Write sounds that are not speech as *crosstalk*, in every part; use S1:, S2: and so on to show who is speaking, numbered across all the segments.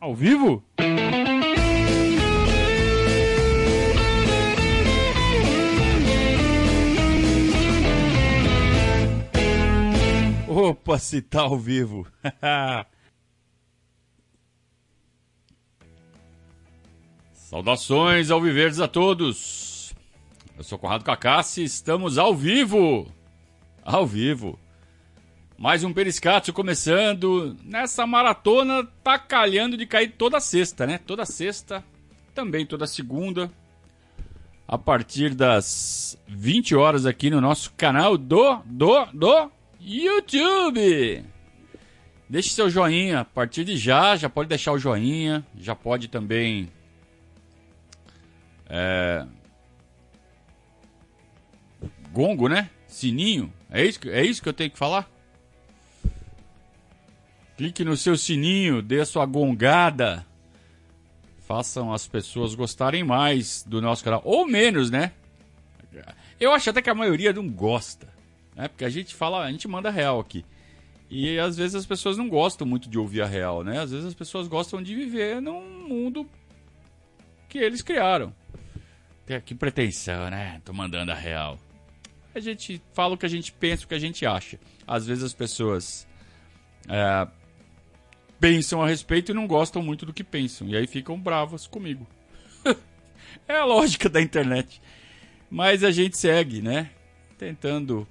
S1: Ao vivo? Opa, se tá ao vivo. *laughs* Saudações ao Viverdes a todos. Eu sou Conrado Cacassi, estamos ao vivo. Ao vivo. Mais um Periscatio começando. Nessa maratona tá calhando de cair toda sexta, né? Toda sexta, também toda segunda. A partir das 20 horas aqui no nosso canal do do do YouTube. Deixe seu joinha a partir de já, já pode deixar o joinha, já pode também é, gongo, né? Sininho. É isso, é isso que eu tenho que falar? Clique no seu sininho, dê a sua gongada. Façam as pessoas gostarem mais do nosso canal. Ou menos, né? Eu acho até que a maioria não gosta. Né? Porque a gente fala, a gente manda real aqui. E às vezes as pessoas não gostam muito de ouvir a real, né? Às vezes as pessoas gostam de viver num mundo que eles criaram. Que pretensão, né? Tô mandando a real. A gente fala o que a gente pensa, o que a gente acha. Às vezes as pessoas é, pensam a respeito e não gostam muito do que pensam. E aí ficam bravas comigo. *laughs* é a lógica da internet. Mas a gente segue, né? Tentando,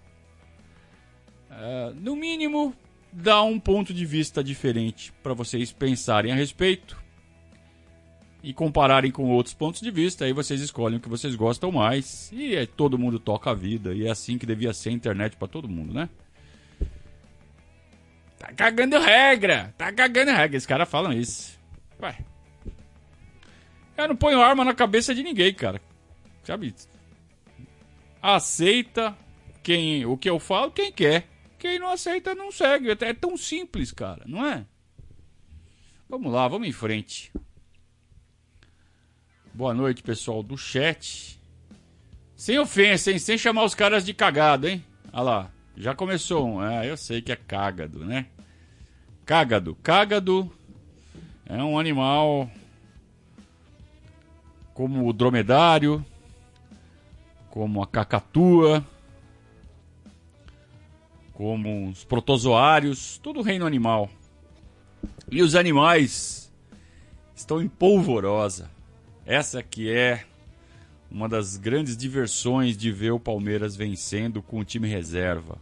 S1: uh, no mínimo, dar um ponto de vista diferente para vocês pensarem a respeito e compararem com outros pontos de vista. Aí vocês escolhem o que vocês gostam mais. E é, todo mundo toca a vida. E é assim que devia ser a internet para todo mundo, né? Tá cagando regra! Tá cagando regra. Os caras falam isso. Ué. Eu não ponho arma na cabeça de ninguém, cara. Sabe? Aceita quem o que eu falo, quem quer. Quem não aceita, não segue. É tão simples, cara, não é? Vamos lá, vamos em frente. Boa noite, pessoal do chat. Sem ofensa, hein? Sem chamar os caras de cagado, hein? Olha lá. Já começou um. É, eu sei que é cágado, né? Cágado. Cágado é um animal como o dromedário, como a cacatua, como os protozoários, tudo reino animal. E os animais estão em polvorosa. Essa que é uma das grandes diversões de ver o Palmeiras vencendo com o time reserva.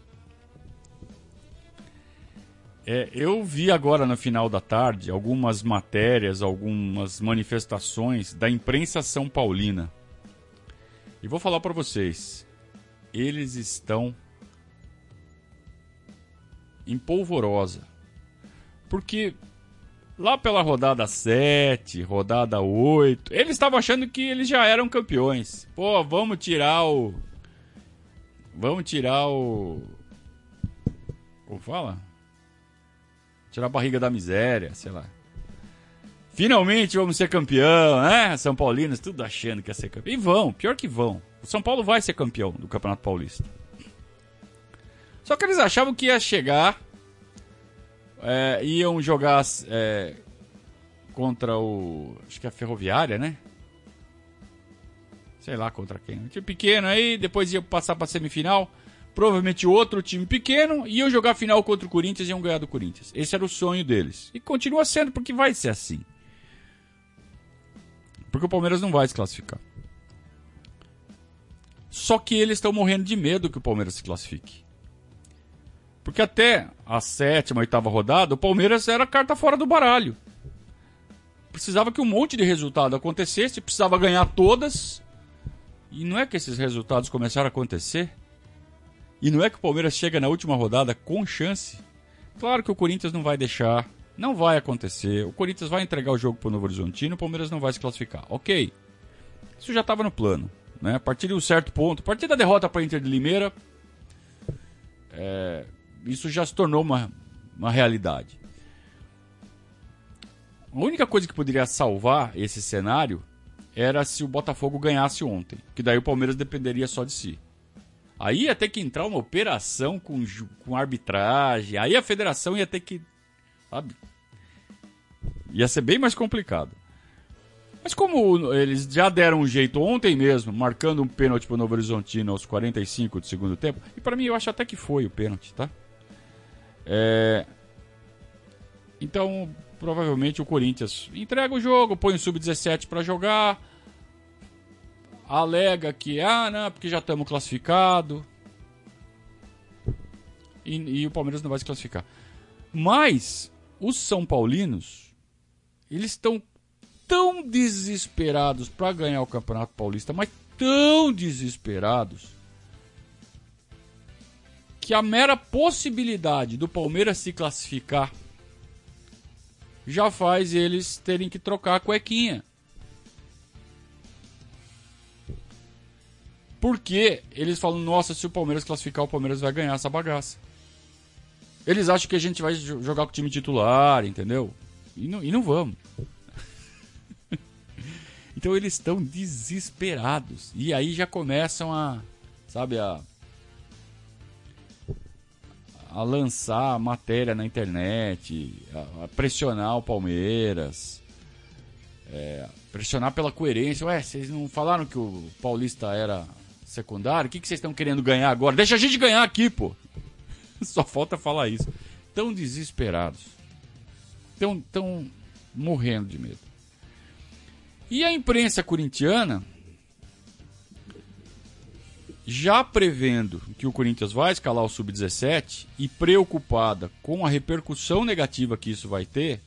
S1: É, eu vi agora no final da tarde algumas matérias, algumas manifestações da imprensa são paulina. E vou falar para vocês, eles estão em polvorosa. Porque lá pela rodada 7, rodada 8, eles estavam achando que eles já eram campeões. Pô, vamos tirar o Vamos tirar o Como fala? Tirar a barriga da miséria, sei lá. Finalmente vamos ser campeão, né? São Paulinos, tudo achando que ia ser campeão. E vão, pior que vão. O São Paulo vai ser campeão do Campeonato Paulista. Só que eles achavam que ia chegar, é, iam jogar é, contra o. Acho que é a Ferroviária, né? Sei lá contra quem. Um time pequeno aí, depois ia passar pra semifinal provavelmente outro time pequeno, iam jogar final contra o Corinthians e iam ganhar do Corinthians. Esse era o sonho deles. E continua sendo, porque vai ser assim. Porque o Palmeiras não vai se classificar. Só que eles estão morrendo de medo que o Palmeiras se classifique. Porque até a sétima, oitava rodada, o Palmeiras era carta fora do baralho. Precisava que um monte de resultado acontecesse, precisava ganhar todas. E não é que esses resultados começaram a acontecer? E não é que o Palmeiras chega na última rodada com chance? Claro que o Corinthians não vai deixar, não vai acontecer. O Corinthians vai entregar o jogo para o Novo Horizontino, o Palmeiras não vai se classificar. Ok. Isso já estava no plano. Né? A partir de um certo ponto, a partir da derrota para Inter de Limeira, é, isso já se tornou uma, uma realidade. A única coisa que poderia salvar esse cenário era se o Botafogo ganhasse ontem, que daí o Palmeiras dependeria só de si. Aí ia ter que entrar uma operação com, com arbitragem. Aí a federação ia ter que. Sabe? Ia ser bem mais complicado. Mas como eles já deram um jeito ontem mesmo, marcando um pênalti pro Novo Horizontino aos 45 do segundo tempo, e para mim eu acho até que foi o pênalti, tá? É... Então, provavelmente o Corinthians entrega o jogo, põe o sub-17 para jogar, alega que, ah, não, porque já estamos classificados. E, e o Palmeiras não vai se classificar. Mas os São Paulinos, eles estão tão desesperados para ganhar o Campeonato Paulista, mas tão desesperados que a mera possibilidade do Palmeiras se classificar já faz eles terem que trocar a cuequinha. Porque eles falam, nossa, se o Palmeiras classificar, o Palmeiras vai ganhar essa bagaça. Eles acham que a gente vai jogar com o time titular, entendeu? E não, e não vamos. *laughs* Então eles estão desesperados. E aí já começam a, sabe, a a lançar matéria na internet, a, a pressionar o Palmeiras, é, pressionar pela coerência. Ué, vocês não falaram que o Paulista era secundário? O que, que vocês estão querendo ganhar agora? Deixa a gente ganhar aqui, pô! *laughs* Só falta falar isso. Tão desesperados. Tão, tão morrendo de medo. E a imprensa corintiana, já prevendo que o Corinthians vai escalar o sub-17 e preocupada com a repercussão negativa que isso vai ter,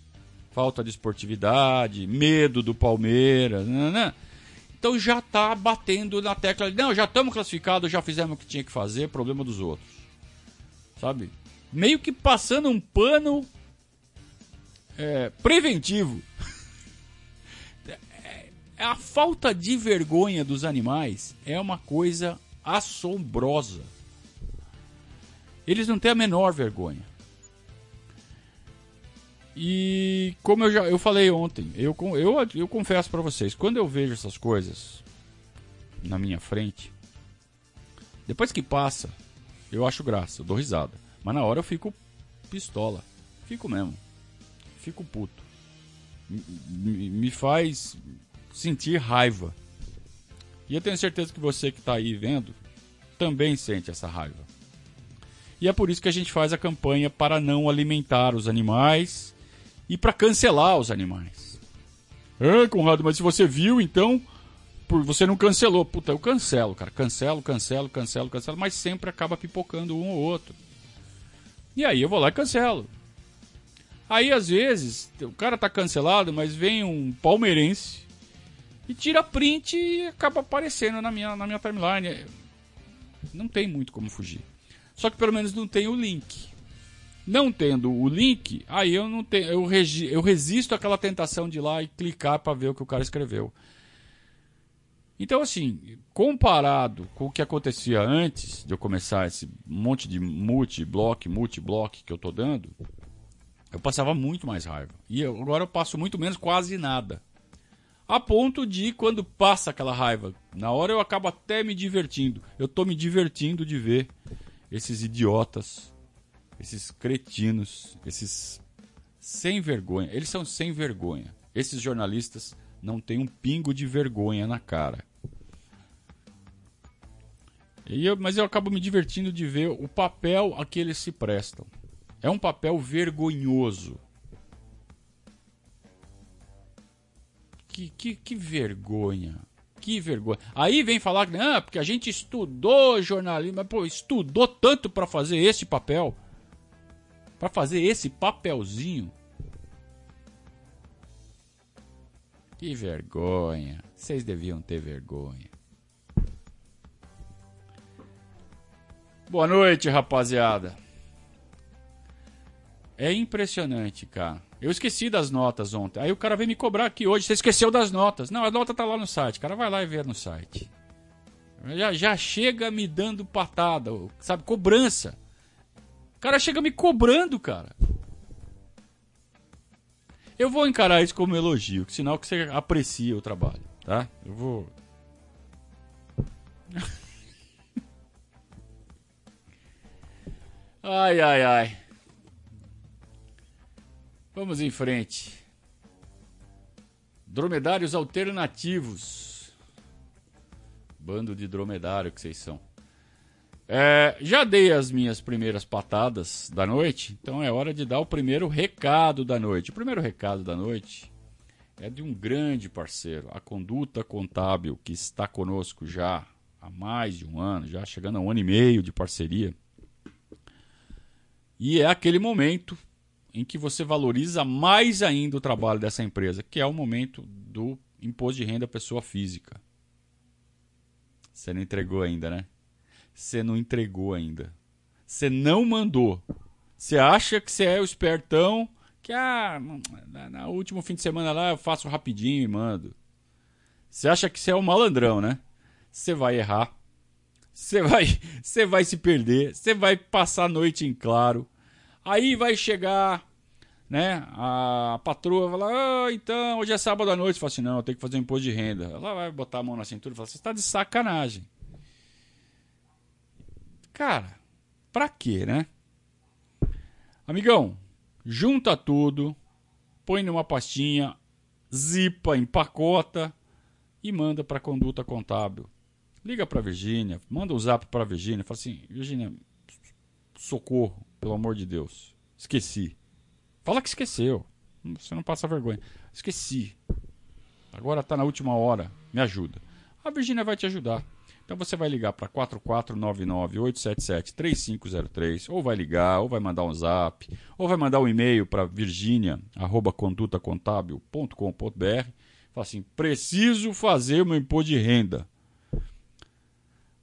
S1: falta de esportividade, medo do Palmeiras, né, né, então já está batendo na tecla de não, já estamos classificados, já fizemos o que tinha que fazer, problema dos outros. Sabe? Meio que passando um pano é, preventivo *laughs* a falta de vergonha dos animais é uma coisa assombrosa. Eles não têm a menor vergonha. E como eu já eu falei ontem, eu, eu, eu confesso para vocês, quando eu vejo essas coisas na minha frente, depois que passa, eu acho graça, eu dou risada. Mas na hora eu fico pistola. Fico mesmo. Fico puto. Me, me faz sentir raiva. E eu tenho certeza que você que está aí vendo também sente essa raiva. E é por isso que a gente faz a campanha para não alimentar os animais e para cancelar os animais. É, Conrado, mas se você viu, então, você não cancelou. Puta, eu cancelo, cara. Cancelo, cancelo, cancelo, cancelo, mas sempre acaba pipocando um ou outro. E aí eu vou lá e cancelo. Aí às vezes o cara tá cancelado, mas vem um palmeirense e tira print e acaba aparecendo na minha, na minha timeline. Não tem muito como fugir. Só que pelo menos não tem o link. Não tendo o link, aí eu não tenho, eu, regi, eu resisto àquela tentação de ir lá e clicar para ver o que o cara escreveu. Então, assim, comparado com o que acontecia antes de eu começar esse monte de multi-block, multi-block que eu tô dando, eu passava muito mais raiva. E eu, agora eu passo muito menos, quase nada. A ponto de, quando passa aquela raiva, na hora eu acabo até me divertindo. Eu tô me divertindo de ver esses idiotas, esses cretinos, esses sem vergonha. Eles são sem vergonha. Esses jornalistas não têm um pingo de vergonha na cara. Eu, mas eu acabo me divertindo de ver o papel a que eles se prestam. É um papel vergonhoso. Que, que, que vergonha. Que vergonha. Aí vem falar que, ah, porque a gente estudou jornalismo. Mas, pô, estudou tanto para fazer esse papel. para fazer esse papelzinho. Que vergonha. Vocês deviam ter vergonha. Boa noite, rapaziada. É impressionante, cara. Eu esqueci das notas ontem. Aí o cara veio me cobrar aqui hoje. Você esqueceu das notas. Não, a nota tá lá no site. O cara vai lá e vê no site. Já, já chega me dando patada, sabe? Cobrança. O cara chega me cobrando, cara. Eu vou encarar isso como elogio, sinal que você aprecia o trabalho, tá? Eu vou. *laughs* ai, ai, ai. Vamos em frente. Dromedários alternativos. Bando de dromedário que vocês são. É, já dei as minhas primeiras patadas da noite, então é hora de dar o primeiro recado da noite. O primeiro recado da noite é de um grande parceiro, a Conduta Contábil, que está conosco já há mais de um ano, já chegando a um ano e meio de parceria. E é aquele momento em que você valoriza mais ainda o trabalho dessa empresa, que é o momento do imposto de renda pessoa física. Você não entregou ainda, né? Você não entregou ainda. Você não mandou. Você acha que você é o espertão, que ah, na, último fim de semana lá eu faço rapidinho e mando. Você acha que você é o malandrão, né? Você vai errar. Você vai, *laughs* você vai se perder, você vai passar a noite em claro. Aí vai chegar, né? A patroa vai falar: oh, então, hoje é sábado à noite. Fala assim: não, eu tenho que fazer um imposto de renda. Ela vai botar a mão na cintura e fala: você está de sacanagem. Cara, pra quê, né? Amigão, junta tudo, põe numa pastinha, zipa, empacota e manda para conduta contábil. Liga para Virgínia, manda um zap para Virgínia, fala assim: "Virgínia, socorro, pelo amor de Deus. Esqueci." Fala que esqueceu. Você não passa vergonha. Esqueci. Agora tá na última hora. Me ajuda. A Virgínia vai te ajudar. Então você vai ligar para 4499-877-3503, ou vai ligar, ou vai mandar um zap, ou vai mandar um e-mail para virginia.condutacontábil.com.br. Fala assim: preciso fazer meu imposto de renda.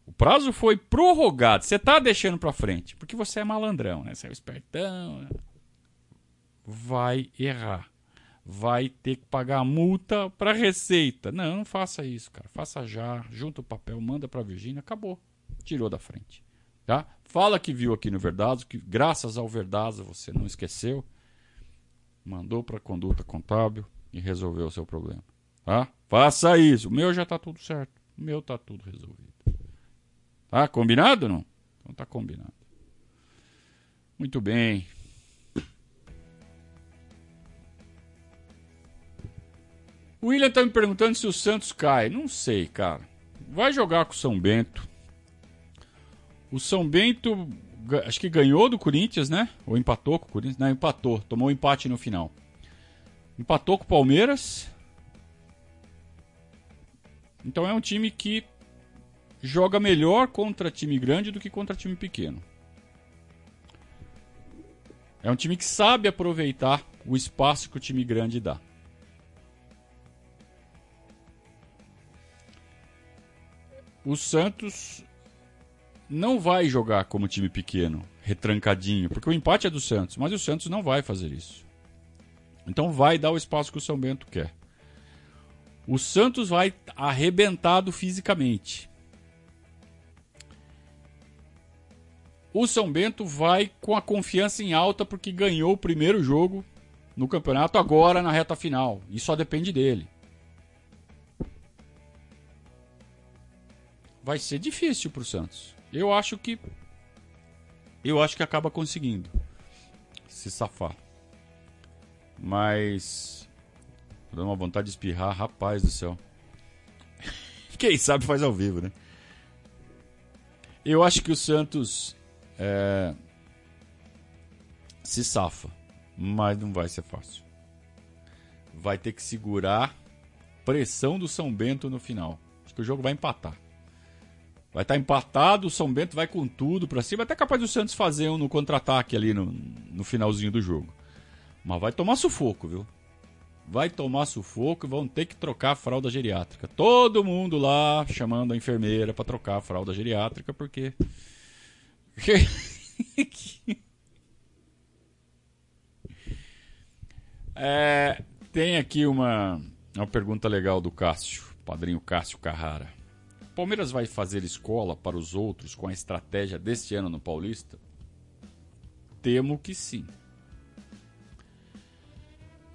S1: O prazo foi prorrogado. Você está deixando para frente, porque você é malandrão, né? Você é espertão. Né? Vai errar vai ter que pagar multa para Receita. Não, não faça isso, cara. Faça já, junta o papel, manda para a Virgínia, acabou. Tirou da frente. Tá? Fala que viu aqui no Verdazo, que graças ao Verdazo você não esqueceu, mandou para a conduta contábil e resolveu o seu problema. Tá? Faça isso. O meu já está tudo certo. O meu está tudo resolvido. Tá combinado não? Então tá combinado. Muito bem. O William tá me perguntando se o Santos cai. Não sei, cara. Vai jogar com o São Bento. O São Bento, acho que ganhou do Corinthians, né? Ou empatou com o Corinthians? Não, empatou. Tomou um empate no final. Empatou com o Palmeiras. Então é um time que joga melhor contra time grande do que contra time pequeno. É um time que sabe aproveitar o espaço que o time grande dá. o Santos não vai jogar como time pequeno, retrancadinho, porque o empate é do Santos, mas o Santos não vai fazer isso. Então vai dar o espaço que o São Bento quer. O Santos vai arrebentado fisicamente. O São Bento vai com a confiança em alta porque ganhou o primeiro jogo no campeonato agora na reta final. E só depende dele. vai ser difícil para o Santos. Eu acho que eu acho que acaba conseguindo se safar. Mas dá uma vontade de espirrar, rapaz do céu. *laughs* Quem sabe faz ao vivo, né? Eu acho que o Santos é, se safa, mas não vai ser fácil. Vai ter que segurar pressão do São Bento no final. Acho que o jogo vai empatar. Vai estar tá empatado, o São Bento vai com tudo para cima. Até capaz do Santos fazer um no contra-ataque ali no, no finalzinho do jogo. Mas vai tomar sufoco, viu? Vai tomar sufoco e vão ter que trocar a fralda geriátrica. Todo mundo lá chamando a enfermeira para trocar a fralda geriátrica, porque. *laughs* é, tem aqui uma, uma pergunta legal do Cássio, padrinho Cássio Carrara. Palmeiras vai fazer escola para os outros com a estratégia deste ano no Paulista? Temo que sim.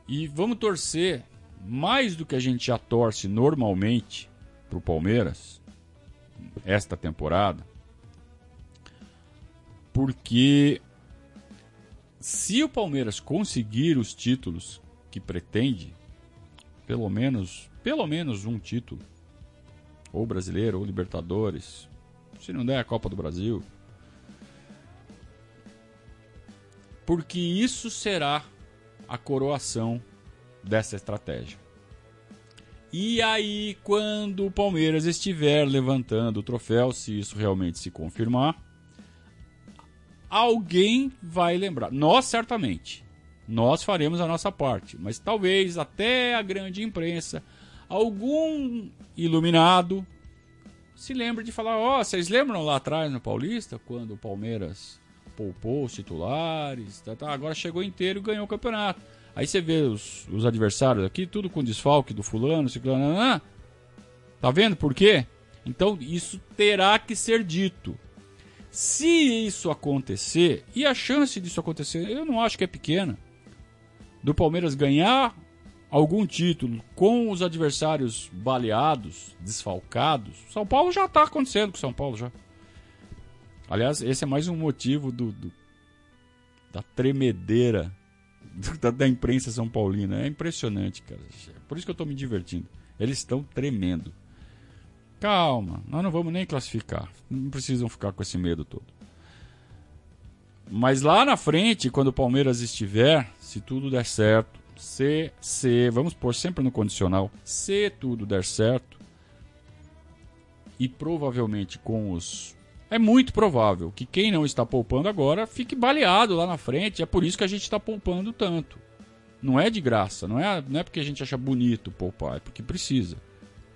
S1: E vamos torcer mais do que a gente já torce normalmente para o Palmeiras esta temporada, porque se o Palmeiras conseguir os títulos que pretende, pelo menos, pelo menos um título. Ou brasileiro, ou Libertadores. Se não der a Copa do Brasil. Porque isso será a coroação dessa estratégia. E aí, quando o Palmeiras estiver levantando o troféu, se isso realmente se confirmar, alguém vai lembrar. Nós, certamente. Nós faremos a nossa parte. Mas talvez até a grande imprensa, algum iluminado, se lembre de falar: Ó, oh, vocês lembram lá atrás no Paulista, quando o Palmeiras poupou os titulares, tá, tá, agora chegou inteiro e ganhou o campeonato. Aí você vê os, os adversários aqui, tudo com desfalque do fulano, ciclano, ah, tá vendo por quê? Então isso terá que ser dito. Se isso acontecer, e a chance disso acontecer, eu não acho que é pequena, do Palmeiras ganhar algum título com os adversários baleados, desfalcados, São Paulo já está acontecendo com São Paulo já. Aliás, esse é mais um motivo do, do da tremedeira *laughs* da, da, imprensa São Paulina. É impressionante, cara. Por isso que eu estou me divertindo. Eles estão tremendo. Calma, nós não vamos nem classificar. Não precisam ficar com esse medo todo. Mas lá na frente, quando o Palmeiras estiver, se tudo der certo, se, se, vamos pôr sempre no condicional, se tudo der certo, e provavelmente com os é muito provável que quem não está poupando agora fique baleado lá na frente. É por isso que a gente está poupando tanto. Não é de graça, não é, não é porque a gente acha bonito poupar, é porque precisa.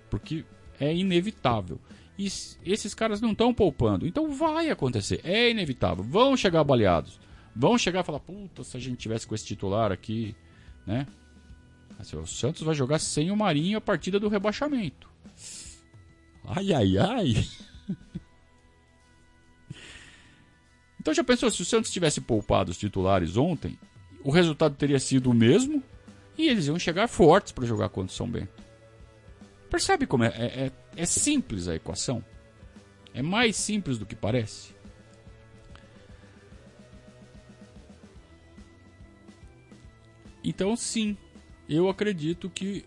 S1: Porque é inevitável. E esses caras não estão poupando. Então vai acontecer, é inevitável. Vão chegar baleados. Vão chegar e falar: puta, se a gente tivesse com esse titular aqui, né? O Santos vai jogar sem o Marinho a partida do rebaixamento. Ai, ai, ai. *laughs* Então já pensou, se o Santos tivesse poupado os titulares ontem, o resultado teria sido o mesmo e eles iam chegar fortes para jogar contra o São Bento. Percebe como é, é, é, é simples a equação? É mais simples do que parece. Então, sim, eu acredito que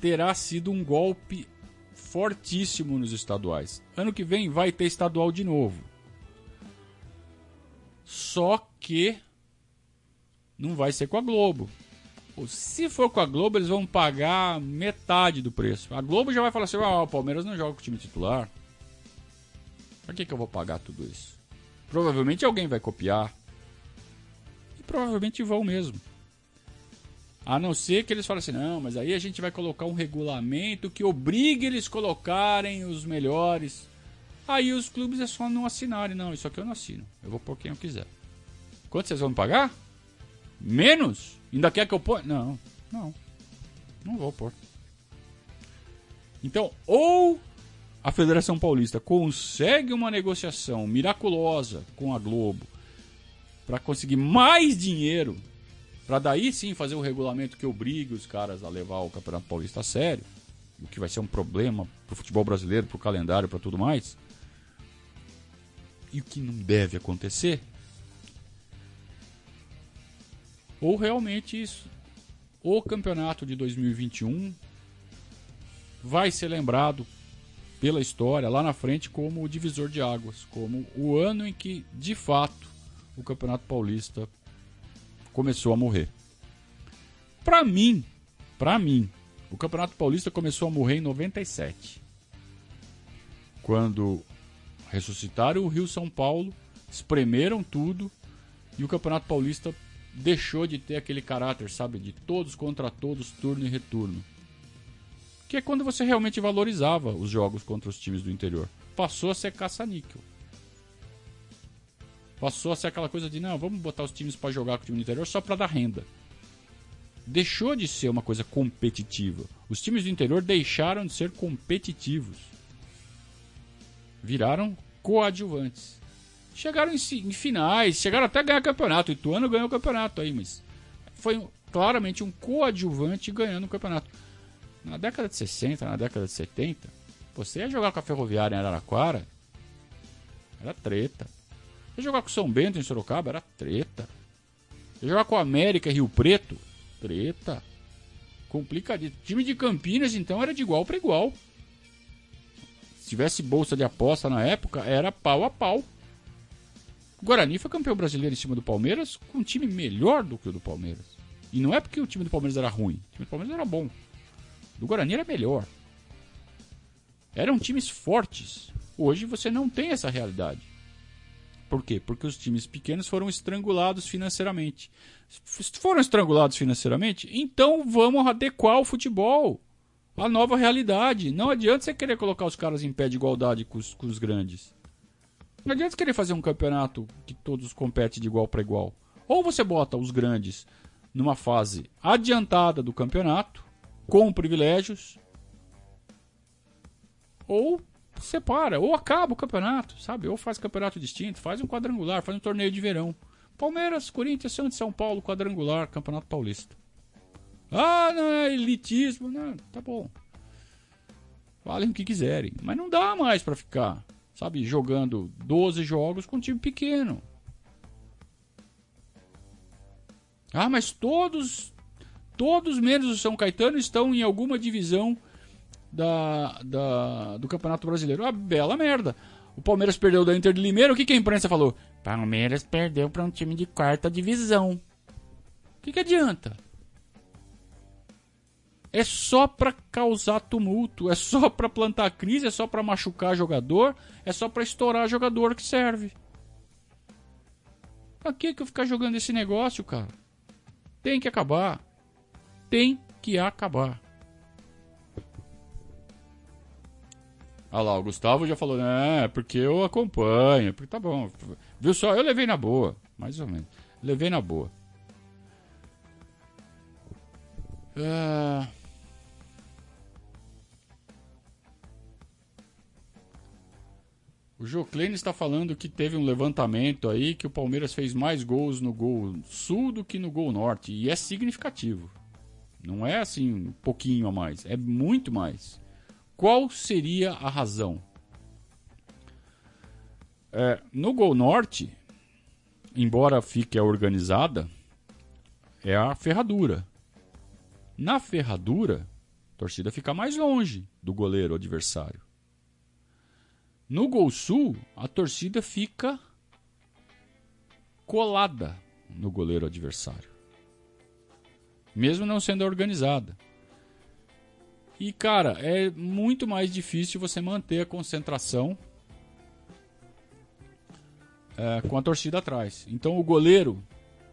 S1: terá sido um golpe fortíssimo nos estaduais. Ano que vem vai ter estadual de novo. Só que não vai ser com a Globo. Se for com a Globo, eles vão pagar metade do preço. A Globo já vai falar assim: ah, o Palmeiras não joga com o time titular. Pra que, que eu vou pagar tudo isso? Provavelmente alguém vai copiar. E provavelmente vão mesmo. A não ser que eles falem assim: não, mas aí a gente vai colocar um regulamento que obrigue eles colocarem os melhores. Aí os clubes é só não assinarem. Não, isso aqui eu não assino. Eu vou pôr quem eu quiser. Quanto vocês vão me pagar? Menos? Ainda quer que eu ponha? Não, não. Não vou pôr. Então, ou a Federação Paulista consegue uma negociação miraculosa com a Globo para conseguir mais dinheiro, para daí sim fazer o regulamento que obrigue os caras a levar o Campeonato Paulista a sério, o que vai ser um problema para o futebol brasileiro, para o calendário, para tudo mais e o que não deve acontecer? Ou realmente isso, o campeonato de 2021 vai ser lembrado pela história lá na frente como o divisor de águas, como o ano em que de fato o Campeonato Paulista começou a morrer. Para mim, para mim, o Campeonato Paulista começou a morrer em 97. Quando ressuscitaram o Rio São Paulo, espremeram tudo e o Campeonato Paulista deixou de ter aquele caráter, sabe, de todos contra todos, turno e retorno. Que é quando você realmente valorizava os jogos contra os times do interior. Passou a ser caça-níquel. Passou a ser aquela coisa de, não, vamos botar os times para jogar com o time do interior só para dar renda. Deixou de ser uma coisa competitiva. Os times do interior deixaram de ser competitivos viraram coadjuvantes. Chegaram em, em, finais, chegaram até a ganhar campeonato. O Ituano ganhou o campeonato aí, mas foi claramente um coadjuvante ganhando o campeonato. Na década de 60, na década de 70, você ia jogar com a Ferroviária em Araraquara, era treta. Ia jogar com São Bento em Sorocaba, era treta. Ia jogar com a América em Rio Preto, treta. complicadíssimo. Time de Campinas, então, era de igual para igual. Se tivesse bolsa de aposta na época, era pau a pau. O Guarani foi campeão brasileiro em cima do Palmeiras com um time melhor do que o do Palmeiras. E não é porque o time do Palmeiras era ruim. O time do Palmeiras era bom. O do Guarani era melhor. Eram times fortes. Hoje você não tem essa realidade. Por quê? Porque os times pequenos foram estrangulados financeiramente. Foram estrangulados financeiramente, então vamos adequar o futebol à nova realidade. Não adianta você querer colocar os caras em pé de igualdade com os, com os grandes. Não adianta querer fazer um campeonato que todos competem de igual para igual. Ou você bota os grandes numa fase adiantada do campeonato, com privilégios, ou separa, ou acaba o campeonato, sabe? Ou faz campeonato distinto, faz um quadrangular, faz um torneio de verão. Palmeiras, Corinthians, Santos, São Paulo, quadrangular, Campeonato Paulista. Ah, não é elitismo, não, tá bom. Falem o que quiserem, mas não dá mais para ficar, sabe, jogando 12 jogos com um time pequeno. Ah, mas todos, todos menos o São Caetano estão em alguma divisão da, da, do Campeonato Brasileiro. Ah, bela merda. O Palmeiras perdeu da Inter de Limeira. O que, que a imprensa falou? Palmeiras perdeu para um time de quarta divisão. O que, que adianta? É só para causar tumulto, é só para plantar crise, é só para machucar jogador, é só para estourar jogador que serve. Pra que que eu ficar jogando esse negócio, cara? Tem que acabar. Tem que acabar. Olha lá, o Gustavo já falou, né? Porque eu acompanho. Porque tá bom. Viu só? Eu levei na boa. Mais ou menos. Levei na boa. Ah... O Joclene está falando que teve um levantamento aí que o Palmeiras fez mais gols no gol sul do que no gol norte. E é significativo. Não é assim um pouquinho a mais. É muito mais. Qual seria a razão? É, no Gol Norte, embora fique organizada, é a ferradura. Na ferradura, a torcida fica mais longe do goleiro adversário. No Gol Sul, a torcida fica colada no goleiro adversário. Mesmo não sendo organizada. E, cara, é muito mais difícil você manter a concentração é, com a torcida atrás. Então o goleiro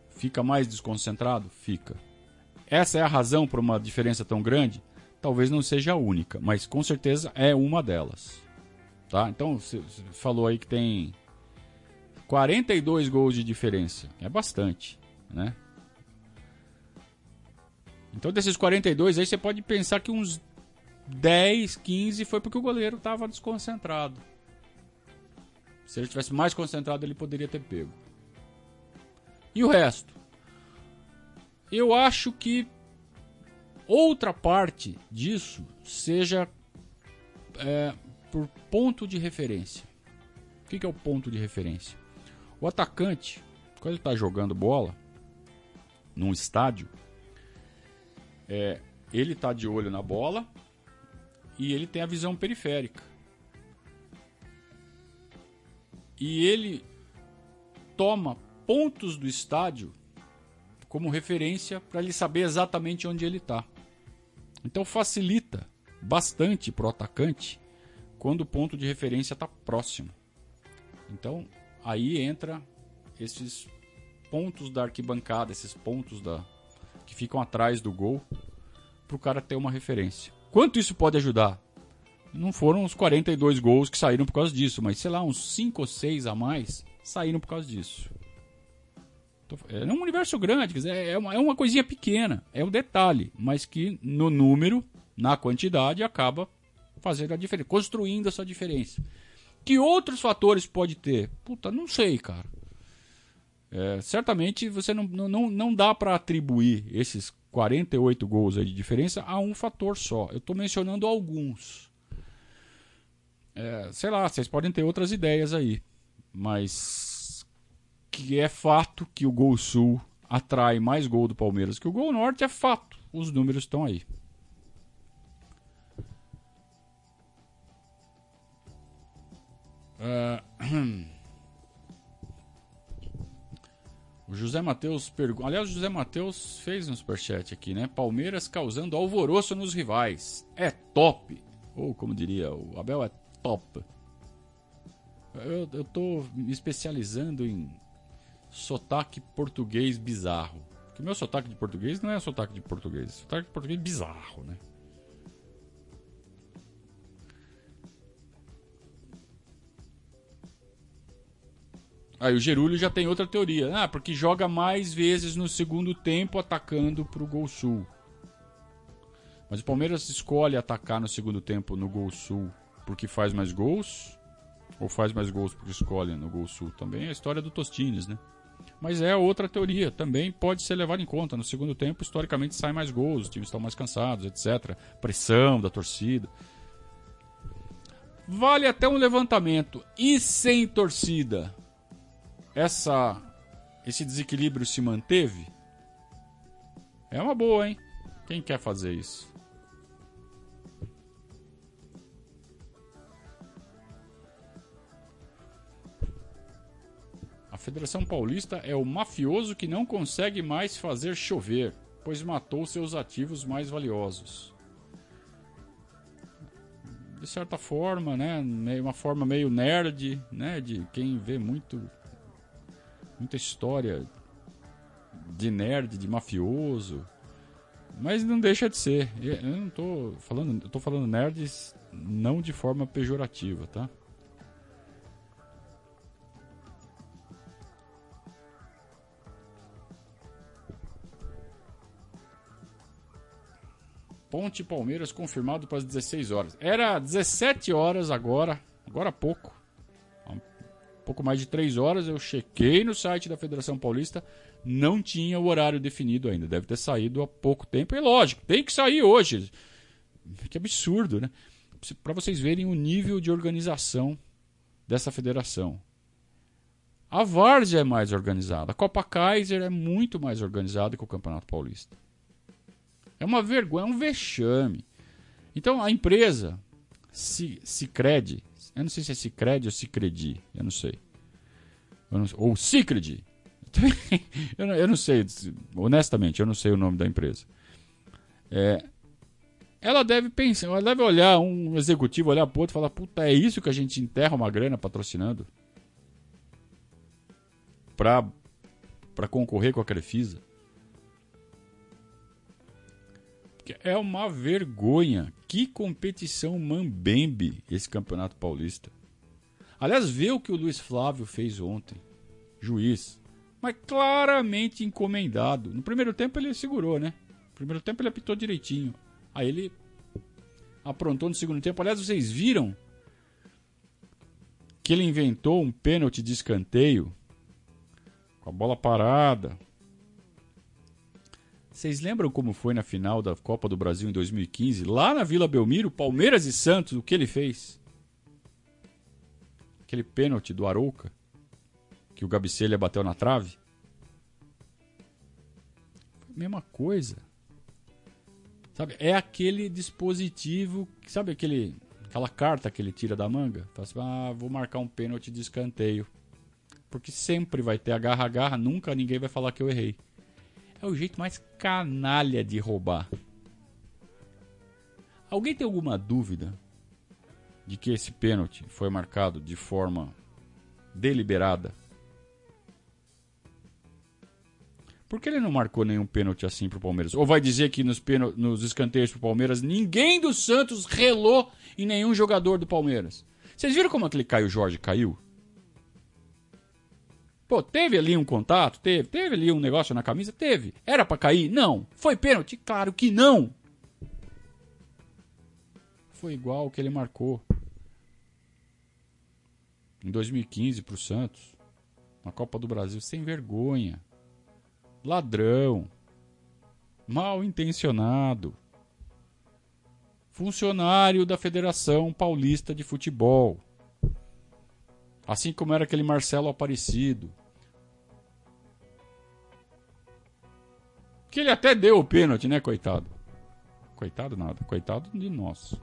S1: fica mais desconcentrado? Fica. Essa é a razão para uma diferença tão grande? Talvez não seja a única, mas com certeza é uma delas. Tá? Então, você falou aí que tem 42 gols de diferença. É bastante, né? Então, desses 42 aí, você pode pensar que uns 10, 15 foi porque o goleiro estava desconcentrado. Se ele tivesse mais concentrado, ele poderia ter pego. E o resto? Eu acho que outra parte disso seja é, por ponto de referência. O que, é o ponto de referência? O atacante, quando ele está jogando bola num estádio, é, ele está de olho na bola e ele tem a visão periférica. E ele toma pontos do estádio como referência para ele saber exatamente onde ele está. Então facilita bastante para o atacante quando o ponto de referência está próximo. Então aí entra esses pontos da arquibancada, esses pontos da que ficam atrás do gol, para o cara ter uma referência. Quanto isso pode ajudar? Não foram os 42 gols que saíram por causa disso, mas sei lá, uns 5 ou 6 a mais saíram por causa disso. É um universo grande, é uma, é uma coisinha pequena, é um detalhe, mas que no número, na quantidade, acaba fazendo a diferença, construindo essa diferença. Que outros fatores pode ter? Puta, não sei, cara. É, certamente você não, não, não dá para atribuir esses 48 gols de diferença a um fator só. Eu estou mencionando alguns. É, sei lá, vocês podem ter outras ideias aí. Mas que é fato que o Gol Sul atrai mais gol do Palmeiras que o Gol Norte é fato. os números estão aí. Uh, *clears throat* o José Matheus pergunta. Aliás, o José Matheus fez um superchat aqui, né? Palmeiras causando alvoroço nos rivais. É top! Ou como diria, o Abel é top. Eu, eu tô me especializando em sotaque português bizarro. Porque o meu sotaque de português não é sotaque de português, é sotaque de português bizarro, né? Aí o Gerúlio já tem outra teoria. Ah, porque joga mais vezes no segundo tempo atacando pro Gol Sul. Mas o Palmeiras escolhe atacar no segundo tempo no Gol Sul porque faz mais gols? Ou faz mais gols porque escolhe no Gol Sul? Também é a história do Tostines, né? Mas é outra teoria, também pode ser levada em conta. No segundo tempo, historicamente, sai mais gols, os times estão mais cansados, etc. Pressão da torcida. Vale até um levantamento. E sem torcida? Essa esse desequilíbrio se manteve? É uma boa, hein? Quem quer fazer isso? A Federação Paulista é o mafioso que não consegue mais fazer chover, pois matou seus ativos mais valiosos. De certa forma, né, uma forma meio nerd, né, de quem vê muito muita história de nerd, de mafioso. Mas não deixa de ser. Eu não tô falando, eu tô falando nerds não de forma pejorativa, tá? Ponte Palmeiras confirmado para as 16 horas. Era 17 horas agora, agora há pouco pouco mais de três horas, eu chequei no site da Federação Paulista, não tinha o horário definido ainda. Deve ter saído há pouco tempo. E lógico, tem que sair hoje. Que absurdo, né? Para vocês verem o nível de organização dessa federação. A Várzea é mais organizada. A Copa Kaiser é muito mais organizada que o Campeonato Paulista. É uma vergonha, é um vexame. Então a empresa se, se crede eu não sei se é Cicred ou Cicredi. Eu não sei. Eu não, ou Cicred. *laughs* eu, não, eu não sei. Honestamente, eu não sei o nome da empresa. É, ela deve pensar, ela deve olhar um executivo, olhar pro outro e falar: puta, é isso que a gente enterra uma grana patrocinando? Pra, pra concorrer com a Crefisa? É uma vergonha. Que competição mambembe esse Campeonato Paulista. Aliás, vê o que o Luiz Flávio fez ontem. Juiz. Mas claramente encomendado. No primeiro tempo ele segurou, né? No primeiro tempo ele apitou direitinho. Aí ele aprontou no segundo tempo. Aliás, vocês viram que ele inventou um pênalti de escanteio com a bola parada, vocês lembram como foi na final da Copa do Brasil em 2015? Lá na Vila Belmiro, Palmeiras e Santos, o que ele fez? Aquele pênalti do Arouca, que o Gabicelha bateu na trave. Mesma coisa. Sabe, é aquele dispositivo, sabe aquele aquela carta que ele tira da manga? Fala assim, ah, vou marcar um pênalti de escanteio. Porque sempre vai ter agarra-agarra, nunca ninguém vai falar que eu errei. É o jeito mais canalha de roubar. Alguém tem alguma dúvida de que esse pênalti foi marcado de forma deliberada? Por que ele não marcou nenhum pênalti assim pro Palmeiras? Ou vai dizer que nos, nos escanteios pro Palmeiras ninguém do Santos relou em nenhum jogador do Palmeiras? Vocês viram como aquele Caio Jorge caiu? Pô, teve ali um contato? Teve. Teve ali um negócio na camisa? Teve. Era para cair? Não. Foi pênalti? Claro que não. Foi igual o que ele marcou em 2015 pro Santos, na Copa do Brasil, sem vergonha. Ladrão. Mal intencionado. Funcionário da Federação Paulista de Futebol. Assim como era aquele Marcelo Aparecido Que ele até deu o pênalti, né, coitado? Coitado nada, coitado de nós.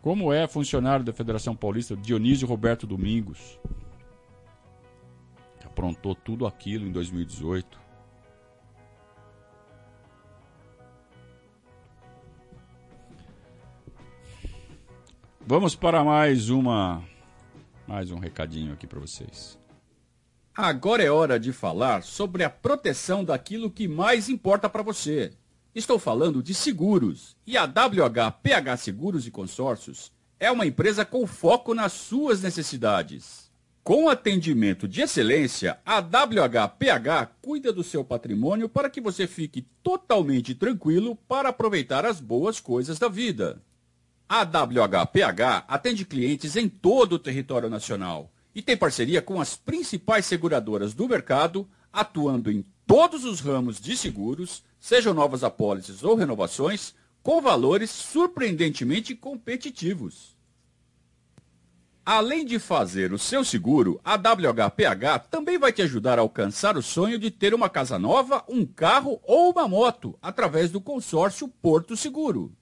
S1: Como é funcionário da Federação Paulista Dionísio Roberto Domingos? Que aprontou tudo aquilo em 2018. Vamos para mais uma mais um recadinho aqui para vocês.
S2: Agora é hora de falar sobre a proteção daquilo que mais importa para você. Estou falando de seguros. E a WHPH Seguros e Consórcios é uma empresa com foco nas suas necessidades. Com atendimento de excelência, a WHPH cuida do seu patrimônio para que você fique totalmente tranquilo para aproveitar as boas coisas da vida. A WHPH atende clientes em todo o território nacional e tem parceria com as principais seguradoras do mercado, atuando em todos os ramos de seguros, sejam novas apólices ou renovações, com valores surpreendentemente competitivos. Além de fazer o seu seguro, a WHPH também vai te ajudar a alcançar o sonho de ter uma casa nova, um carro ou uma moto, através do consórcio Porto Seguro.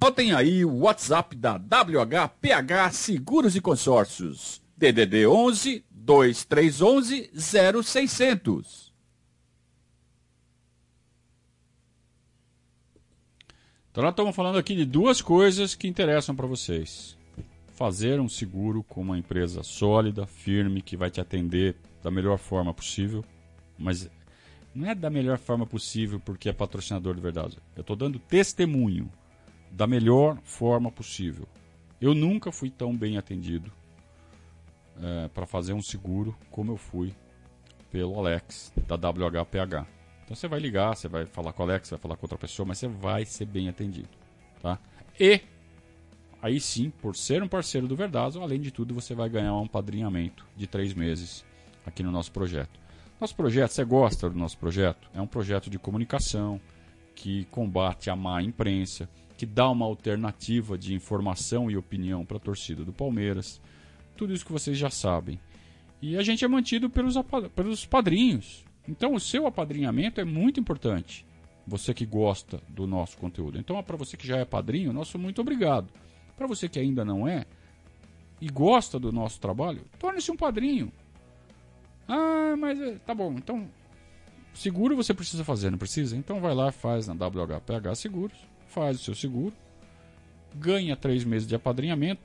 S2: Notem aí o WhatsApp da WHPH Seguros e Consórcios. DDD 11 2311 0600.
S1: Então nós estamos falando aqui de duas coisas que interessam para vocês. Fazer um seguro com uma empresa sólida, firme, que vai te atender da melhor forma possível, mas não é da melhor forma possível porque é patrocinador de verdade. Eu estou dando testemunho da melhor forma possível. Eu nunca fui tão bem atendido é, para fazer um seguro como eu fui pelo Alex da WHPH. Então você vai ligar, você vai falar com o Alex, vai falar com outra pessoa, mas você vai ser bem atendido, tá? E aí sim, por ser um parceiro do Verdazo, além de tudo, você vai ganhar um padrinhamento de três meses aqui no nosso projeto. Nosso projeto, você gosta do nosso projeto? É um projeto de comunicação que combate a má imprensa, que dá uma alternativa de informação e opinião para a torcida do Palmeiras. Tudo isso que vocês já sabem. E a gente é mantido pelos, pelos padrinhos. Então o seu apadrinhamento é muito importante. Você que gosta do nosso conteúdo. Então, para você que já é padrinho, nosso muito obrigado. Para você que ainda não é e gosta do nosso trabalho, torne-se um padrinho. Ah, mas eh, tá bom. Então, seguro você precisa fazer, não precisa? Então vai lá, faz na WHPH Seguros faz o seu seguro, ganha três meses de apadrinhamento,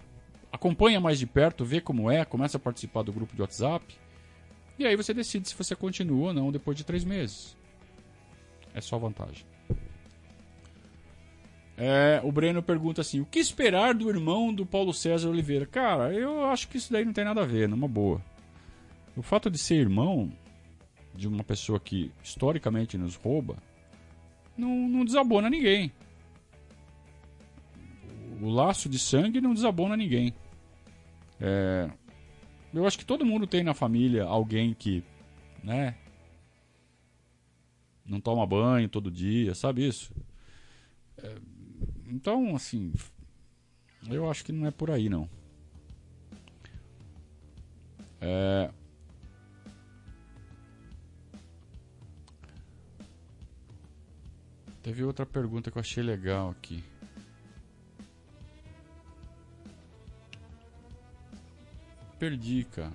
S1: acompanha mais de perto, vê como é, começa a participar do grupo de WhatsApp. E aí você decide se você continua ou não depois de três meses. É só vantagem. É, o Breno pergunta assim: o que esperar do irmão do Paulo César Oliveira? Cara, eu acho que isso daí não tem nada a ver, numa boa. O fato de ser irmão de uma pessoa que historicamente nos rouba não, não desabona ninguém o laço de sangue não desabona ninguém. É, eu acho que todo mundo tem na família alguém que, né, não toma banho todo dia, sabe isso? É, então, assim, eu acho que não é por aí não. É, Teve outra pergunta que eu achei legal aqui. Perdi, cara.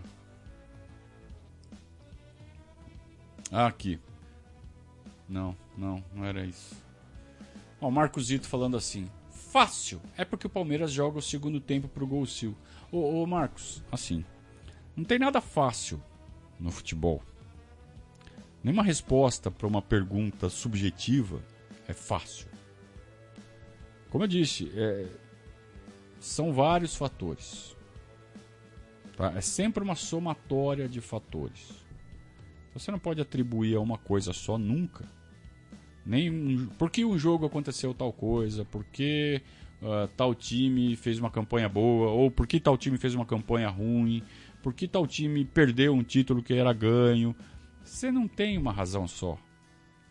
S1: Ah, aqui. Não, não, não era isso. Ó, o Marcos Zito falando assim. Fácil. É porque o Palmeiras joga o segundo tempo pro gol Sil. Ô, ô Marcos, assim. Não tem nada fácil no futebol. Nenhuma resposta para uma pergunta subjetiva é fácil. Como eu disse, é, são vários fatores. Tá? É sempre uma somatória de fatores. Você não pode atribuir a uma coisa só nunca. Nem um, por que um jogo aconteceu tal coisa, por que uh, tal time fez uma campanha boa, ou por que tal time fez uma campanha ruim, por que tal time perdeu um título que era ganho. Você não tem uma razão só.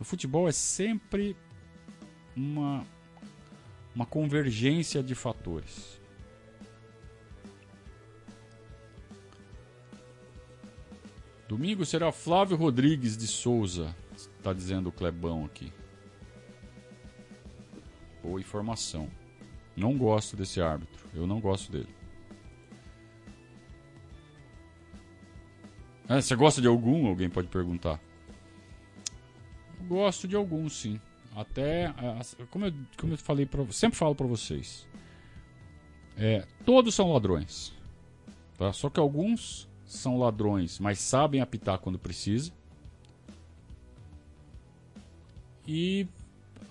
S1: O futebol é sempre uma, uma convergência de fatores. Domingo será Flávio Rodrigues de Souza, está dizendo o Clebão aqui. Boa informação. Não gosto desse árbitro. Eu não gosto dele. É, você gosta de algum? Alguém pode perguntar. Gosto de alguns, sim. Até, como eu, como eu falei, pra, sempre falo para vocês. É, todos são ladrões. Tá? Só que alguns são ladrões, mas sabem apitar quando precisa. E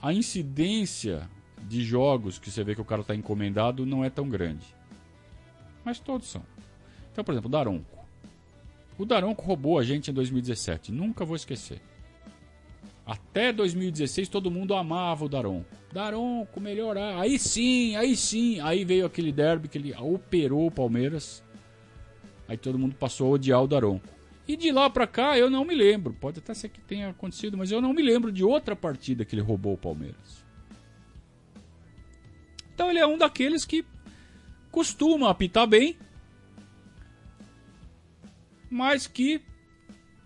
S1: a incidência de jogos que você vê que o cara está encomendado não é tão grande. Mas todos são. Então, por exemplo, o Daronco. O Daronco roubou a gente em 2017. Nunca vou esquecer. Até 2016 todo mundo amava o Daronco. Daronco, melhorar. Aí sim, aí sim. Aí veio aquele derby que ele operou o Palmeiras. Aí todo mundo passou a odiar o Daronco. E de lá pra cá eu não me lembro. Pode até ser que tenha acontecido, mas eu não me lembro de outra partida que ele roubou o Palmeiras. Então ele é um daqueles que costuma apitar bem, mas que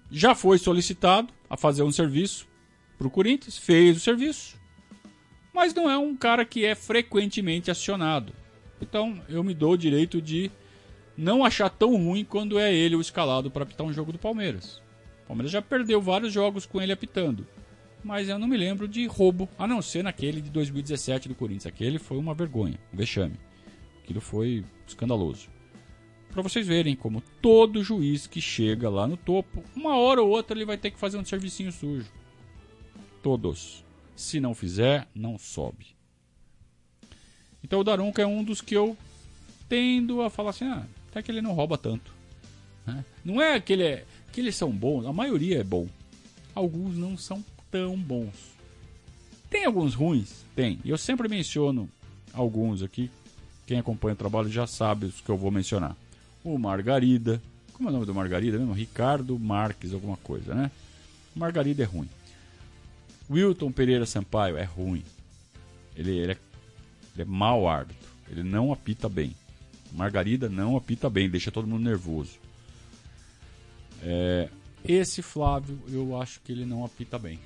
S1: já foi solicitado a fazer um serviço para o Corinthians, fez o serviço, mas não é um cara que é frequentemente acionado. Então eu me dou o direito de não achar tão ruim quando é ele o escalado para apitar um jogo do Palmeiras. O Palmeiras já perdeu vários jogos com ele apitando, mas eu não me lembro de roubo, a não ser naquele de 2017 do Corinthians. Aquele foi uma vergonha, um vexame. Aquilo foi escandaloso. Para vocês verem como todo juiz que chega lá no topo, uma hora ou outra ele vai ter que fazer um servicinho sujo. Todos. Se não fizer, não sobe. Então o Darunca é um dos que eu tendo a falar assim, ah, até que ele não rouba tanto. Né? Não é que, ele é que eles são bons, a maioria é bom. Alguns não são tão bons. Tem alguns ruins? Tem. Eu sempre menciono alguns aqui. Quem acompanha o trabalho já sabe os que eu vou mencionar. O Margarida. Como é o nome do Margarida mesmo? Ricardo Marques, alguma coisa, né? Margarida é ruim. Wilton Pereira Sampaio é ruim. Ele, ele, é, ele é mau árbitro. Ele não apita bem. Margarida não apita bem, deixa todo mundo nervoso. É, esse Flávio, eu acho que ele não apita bem.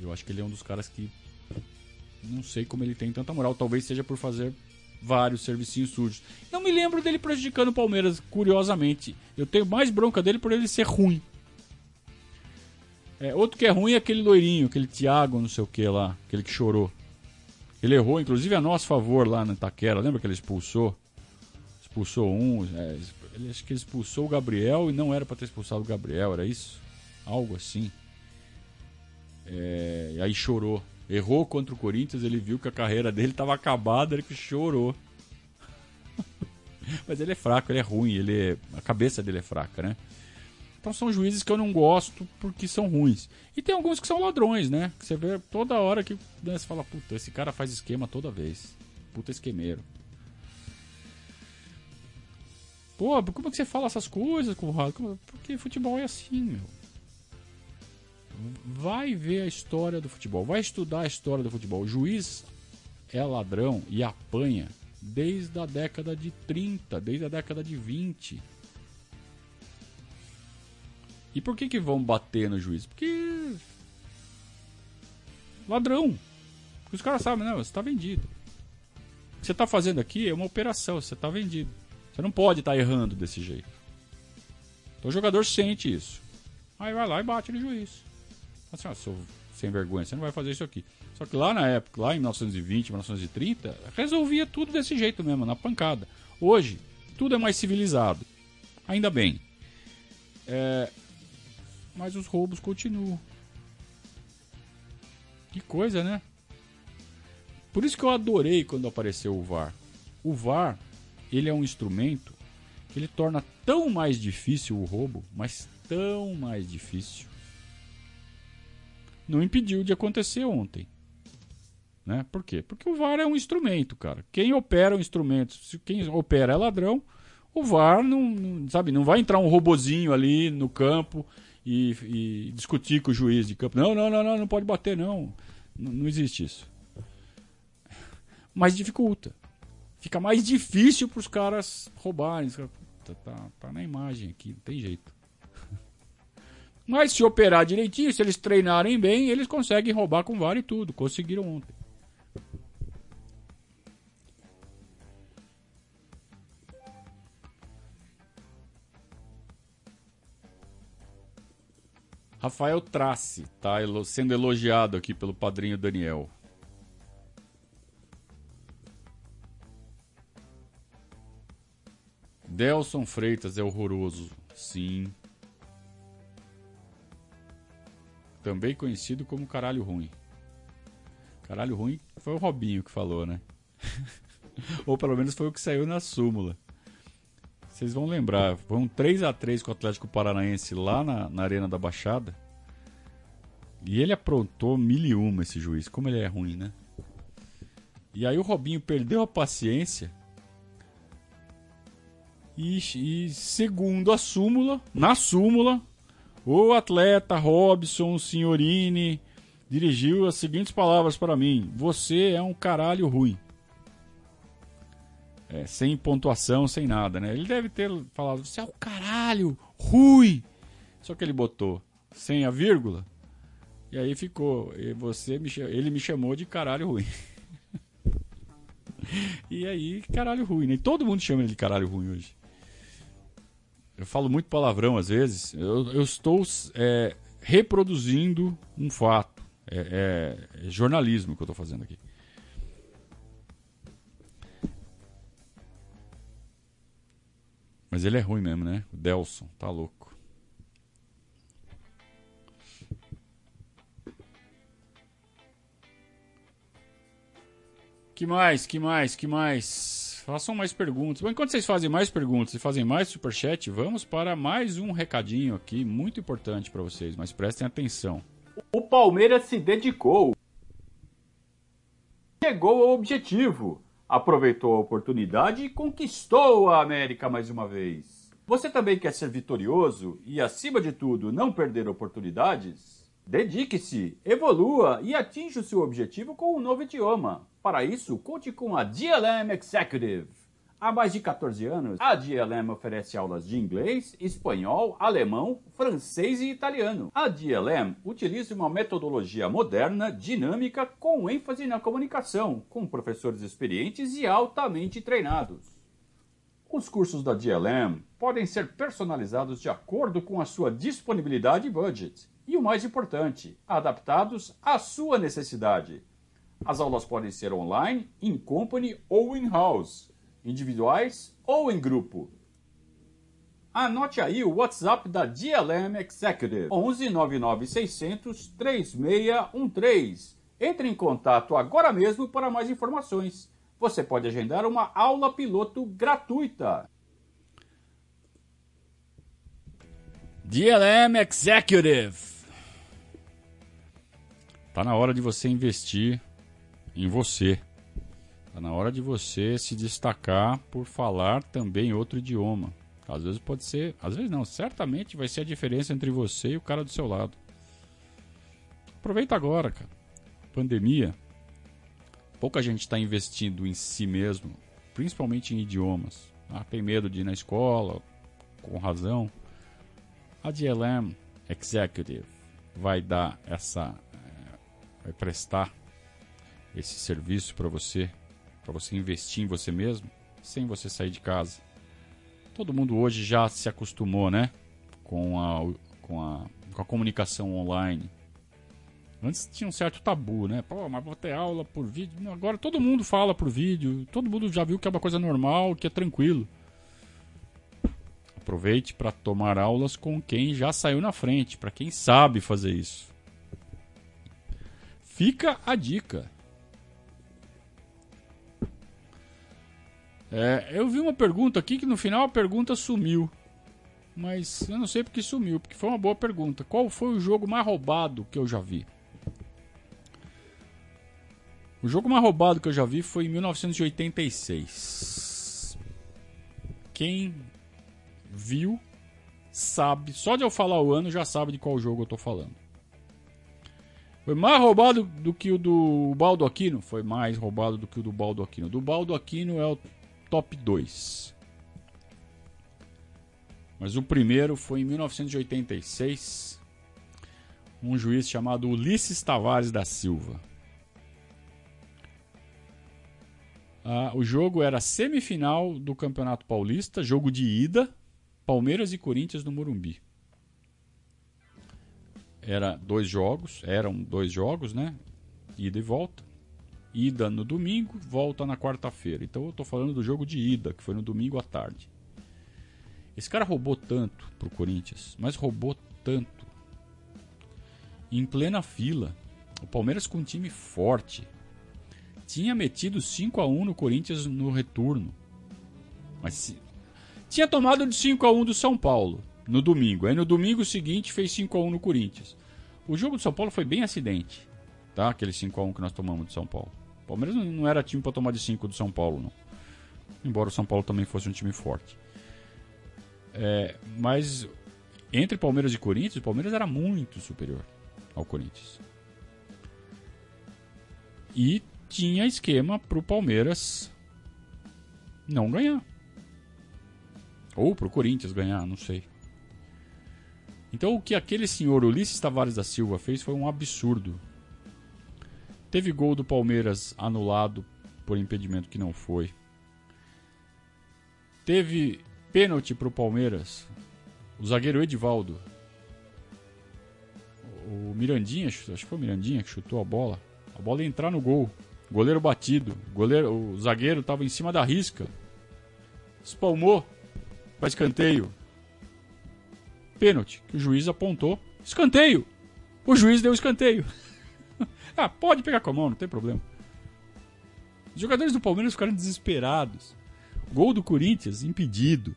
S1: Eu acho que ele é um dos caras que. Não sei como ele tem tanta moral. Talvez seja por fazer vários servicinhos sujos. Não me lembro dele prejudicando o Palmeiras, curiosamente. Eu tenho mais bronca dele por ele ser ruim. É, outro que é ruim é aquele loirinho, aquele Thiago, não sei o que lá, aquele que chorou. Ele errou, inclusive, a nosso favor lá na Itaquera. Lembra que ele expulsou? Expulsou um. É, ele, acho que ele expulsou o Gabriel e não era para ter expulsado o Gabriel, era isso? Algo assim. É, e aí chorou. Errou contra o Corinthians, ele viu que a carreira dele estava acabada, ele que chorou. *laughs* Mas ele é fraco, ele é ruim, ele é... a cabeça dele é fraca, né? Então são juízes que eu não gosto porque são ruins. E tem alguns que são ladrões, né? Que você vê toda hora que né, você fala, puta, esse cara faz esquema toda vez. Puta esquemeiro. Pô, como é que você fala essas coisas, Conrado? Porque futebol é assim, meu. Vai ver a história do futebol, vai estudar a história do futebol. O juiz é ladrão e apanha desde a década de 30, desde a década de 20 e por que que vão bater no juiz? Porque. Ladrão. Porque os caras sabem, não, você tá vendido. O que você tá fazendo aqui é uma operação, você tá vendido. Você não pode estar tá errando desse jeito. Então o jogador sente isso. Aí vai lá e bate no juiz. Assim, ó, sou sem vergonha, você não vai fazer isso aqui. Só que lá na época, lá em 1920, 1930, resolvia tudo desse jeito mesmo, na pancada. Hoje, tudo é mais civilizado. Ainda bem. É, mas os roubos continuam. Que coisa, né? Por isso que eu adorei quando apareceu o VAR. O VAR, ele é um instrumento que ele torna tão mais difícil o roubo, mas tão mais difícil. Não impediu de acontecer ontem. Né? Por quê? Porque o VAR é um instrumento, cara. Quem opera o instrumento, se quem opera é ladrão, o VAR não, não, sabe, não vai entrar um robozinho ali no campo e, e, discutir com o juiz de campo. Não, não, não, não, não pode bater, não. Não, não existe isso. *laughs* Mas dificulta. Fica mais difícil para os caras roubarem. Tá, tá, tá na imagem aqui, não tem jeito. *laughs* Mas se operar direitinho, se eles treinarem bem, eles conseguem roubar com VAR e tudo. Conseguiram ontem. Rafael Trace tá sendo elogiado aqui pelo padrinho Daniel. Delson Freitas é horroroso. Sim. Também conhecido como caralho ruim. Caralho ruim foi o Robinho que falou, né? *laughs* Ou pelo menos foi o que saiu na súmula. Vocês vão lembrar, foi um 3 a 3 com o Atlético Paranaense lá na, na Arena da Baixada. E ele aprontou mil e uma esse juiz. Como ele é ruim, né? E aí o Robinho perdeu a paciência. E, e segundo a súmula, na súmula, o atleta Robson Signorini dirigiu as seguintes palavras para mim: Você é um caralho ruim. É, sem pontuação, sem nada, né? Ele deve ter falado, você é o caralho, ruim. Só que ele botou sem a vírgula. E aí ficou, e você me, ele me chamou de caralho ruim. *laughs* e aí, caralho ruim, né? Todo mundo chama ele de caralho ruim hoje. Eu falo muito palavrão às vezes. Eu, eu estou é, reproduzindo um fato. É, é, é jornalismo que eu estou fazendo aqui. Mas ele é ruim mesmo, né? O Delson, tá louco. Que mais? Que mais? Que mais? Façam mais perguntas. Bom, enquanto vocês fazem mais perguntas e fazem mais superchat, vamos para mais um recadinho aqui muito importante para vocês, mas prestem atenção.
S2: O Palmeiras se dedicou. Chegou ao objetivo aproveitou a oportunidade e conquistou a América mais uma vez. Você também quer ser vitorioso e, acima de tudo, não perder oportunidades? Dedique-se, evolua e atinja o seu objetivo com um novo idioma. Para isso, conte com a DLM Executive. Há mais de 14 anos, a DLM oferece aulas de inglês, espanhol, alemão, francês e italiano. A DLM utiliza uma metodologia moderna, dinâmica, com ênfase na comunicação, com professores experientes e altamente treinados. Os cursos da DLM podem ser personalizados de acordo com a sua disponibilidade e budget. E o mais importante, adaptados à sua necessidade. As aulas podem ser online, in company ou in-house individuais ou em grupo. Anote aí o WhatsApp da DLM Executive 11 99 600 3613. Entre em contato agora mesmo para mais informações. Você pode agendar uma aula piloto gratuita.
S1: DLM Executive. Tá na hora de você investir em você. Está na hora de você se destacar por falar também outro idioma. Às vezes pode ser, às vezes não, certamente vai ser a diferença entre você e o cara do seu lado. Aproveita agora, cara. Pandemia. Pouca gente está investindo em si mesmo, principalmente em idiomas. Ah, tem medo de ir na escola, com razão. A DLM Executive vai dar essa. Eh, vai prestar esse serviço para você para você investir em você mesmo sem você sair de casa. Todo mundo hoje já se acostumou, né? Com a, com a, com a comunicação online. Antes tinha um certo tabu, né? Pô, mas vou ter aula por vídeo. Agora todo mundo fala por vídeo. Todo mundo já viu que é uma coisa normal, que é tranquilo. Aproveite para tomar aulas com quem já saiu na frente, para quem sabe fazer isso. Fica a dica. É, eu vi uma pergunta aqui que no final a pergunta sumiu. Mas eu não sei porque sumiu, porque foi uma boa pergunta. Qual foi o jogo mais roubado que eu já vi? O jogo mais roubado que eu já vi foi em 1986. Quem viu sabe, só de eu falar o ano já sabe de qual jogo eu tô falando. Foi mais roubado do que o do Baldo Aquino? Foi mais roubado do que o do Baldo Aquino. Do Baldo Aquino é o top 2. Mas o primeiro foi em 1986, um juiz chamado Ulisses Tavares da Silva. Ah, o jogo era semifinal do Campeonato Paulista, jogo de ida, Palmeiras e Corinthians no Morumbi. Era dois jogos, eram dois jogos, né? Ida e volta. Ida no domingo, volta na quarta-feira. Então eu tô falando do jogo de ida, que foi no domingo à tarde. Esse cara roubou tanto pro Corinthians, mas roubou tanto. Em plena fila, o Palmeiras com um time forte, tinha metido 5 a 1 no Corinthians no retorno. Mas tinha tomado de 5 a 1 do São Paulo no domingo. Aí no domingo seguinte fez 5 a 1 no Corinthians. O jogo do São Paulo foi bem acidente, tá? Aquele 5 a 1 que nós tomamos de São Paulo. O Palmeiras não era time para tomar de 5 do São Paulo, não. Embora o São Paulo também fosse um time forte. É, mas entre Palmeiras e Corinthians, o Palmeiras era muito superior ao Corinthians. E tinha esquema para o Palmeiras não ganhar. Ou para o Corinthians ganhar, não sei. Então o que aquele senhor Ulisses Tavares da Silva fez foi um absurdo. Teve gol do Palmeiras anulado por impedimento que não foi. Teve pênalti para o Palmeiras. O zagueiro Edivaldo. O Mirandinha, acho que foi o Mirandinha que chutou a bola. A bola ia entrar no gol. Goleiro batido. Goleiro, o zagueiro estava em cima da risca. Espalmou para escanteio. Pênalti, que o juiz apontou. Escanteio! O juiz deu escanteio. *laughs* ah, pode pegar com a mão, não tem problema. Os jogadores do Palmeiras ficaram desesperados. Gol do Corinthians, impedido.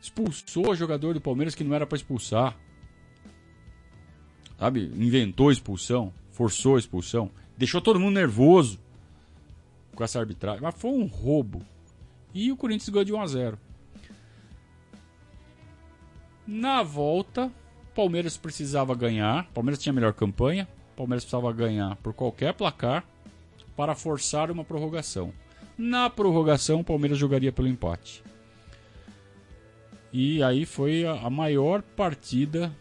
S1: Expulsou o jogador do Palmeiras que não era para expulsar. Sabe? Inventou expulsão, forçou a expulsão. Deixou todo mundo nervoso com essa arbitragem. Mas foi um roubo. E o Corinthians ganhou de 1 a 0. Na volta, Palmeiras precisava ganhar. Palmeiras tinha a melhor campanha. Palmeiras precisava ganhar por qualquer placar para forçar uma prorrogação. Na prorrogação, o Palmeiras jogaria pelo empate. E aí foi a maior partida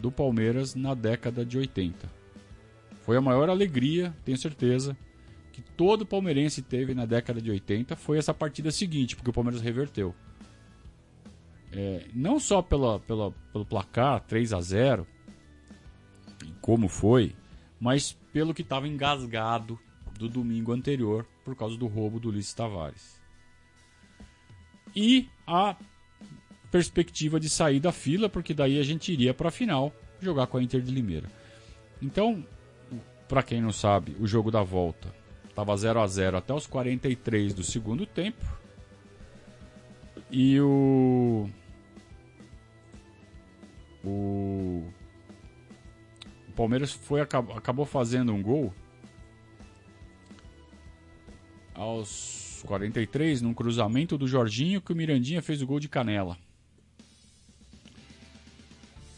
S1: do Palmeiras na década de 80. Foi a maior alegria, tenho certeza, que todo palmeirense teve na década de 80 foi essa partida seguinte, porque o Palmeiras reverteu. É, não só pela, pela, pelo placar 3 a 0 como foi, mas pelo que estava engasgado do domingo anterior por causa do roubo do Ulisses Tavares. E a perspectiva de sair da fila, porque daí a gente iria para a final jogar com a Inter de Limeira. Então, para quem não sabe, o jogo da volta estava 0 a 0 até os 43 do segundo tempo. E o o, o Palmeiras foi acabou fazendo um gol aos 43 num cruzamento do Jorginho que o Mirandinha fez o gol de canela.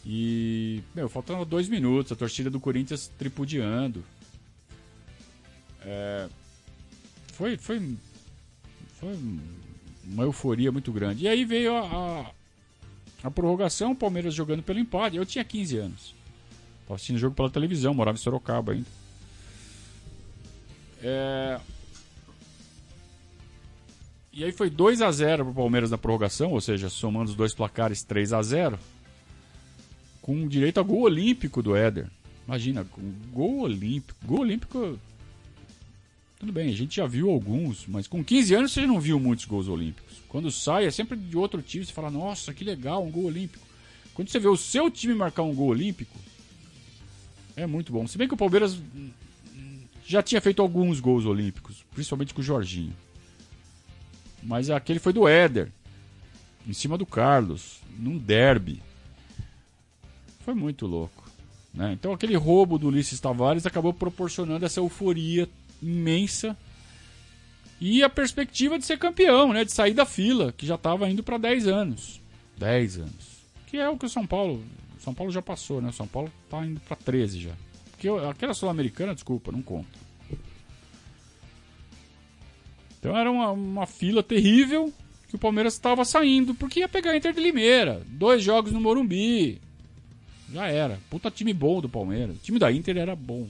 S1: E, meu, faltando dois minutos, a torcida do Corinthians tripudiando. É, foi, foi, foi uma euforia muito grande. E aí veio a, a, a prorrogação, o Palmeiras jogando pelo empate. Eu tinha 15 anos. Estava assistindo o jogo pela televisão, morava em Sorocaba ainda. É... E aí foi 2 a 0 para o Palmeiras na prorrogação, ou seja, somando os dois placares 3 a 0 com direito a gol olímpico do Éder. Imagina, gol olímpico. Gol olímpico. Tudo bem, a gente já viu alguns, mas com 15 anos você não viu muitos gols olímpicos. Quando sai é sempre de outro time, você fala, nossa, que legal, um gol olímpico. Quando você vê o seu time marcar um gol olímpico, é muito bom. Se bem que o Palmeiras já tinha feito alguns gols olímpicos, principalmente com o Jorginho. Mas aquele foi do Éder, em cima do Carlos, num derby. Foi muito louco. Né? Então aquele roubo do Ulisses Tavares acabou proporcionando essa euforia imensa e a perspectiva de ser campeão, né? de sair da fila, que já estava indo para 10 anos. 10 anos. Que é o que o São Paulo. São Paulo já passou, né? São Paulo está indo para 13 já. Porque aquela Sul-Americana, desculpa, não conta. Então era uma, uma fila terrível que o Palmeiras estava saindo, porque ia pegar a Inter de Limeira. Dois jogos no Morumbi Já era. Puta time bom do Palmeiras. O time da Inter era bom.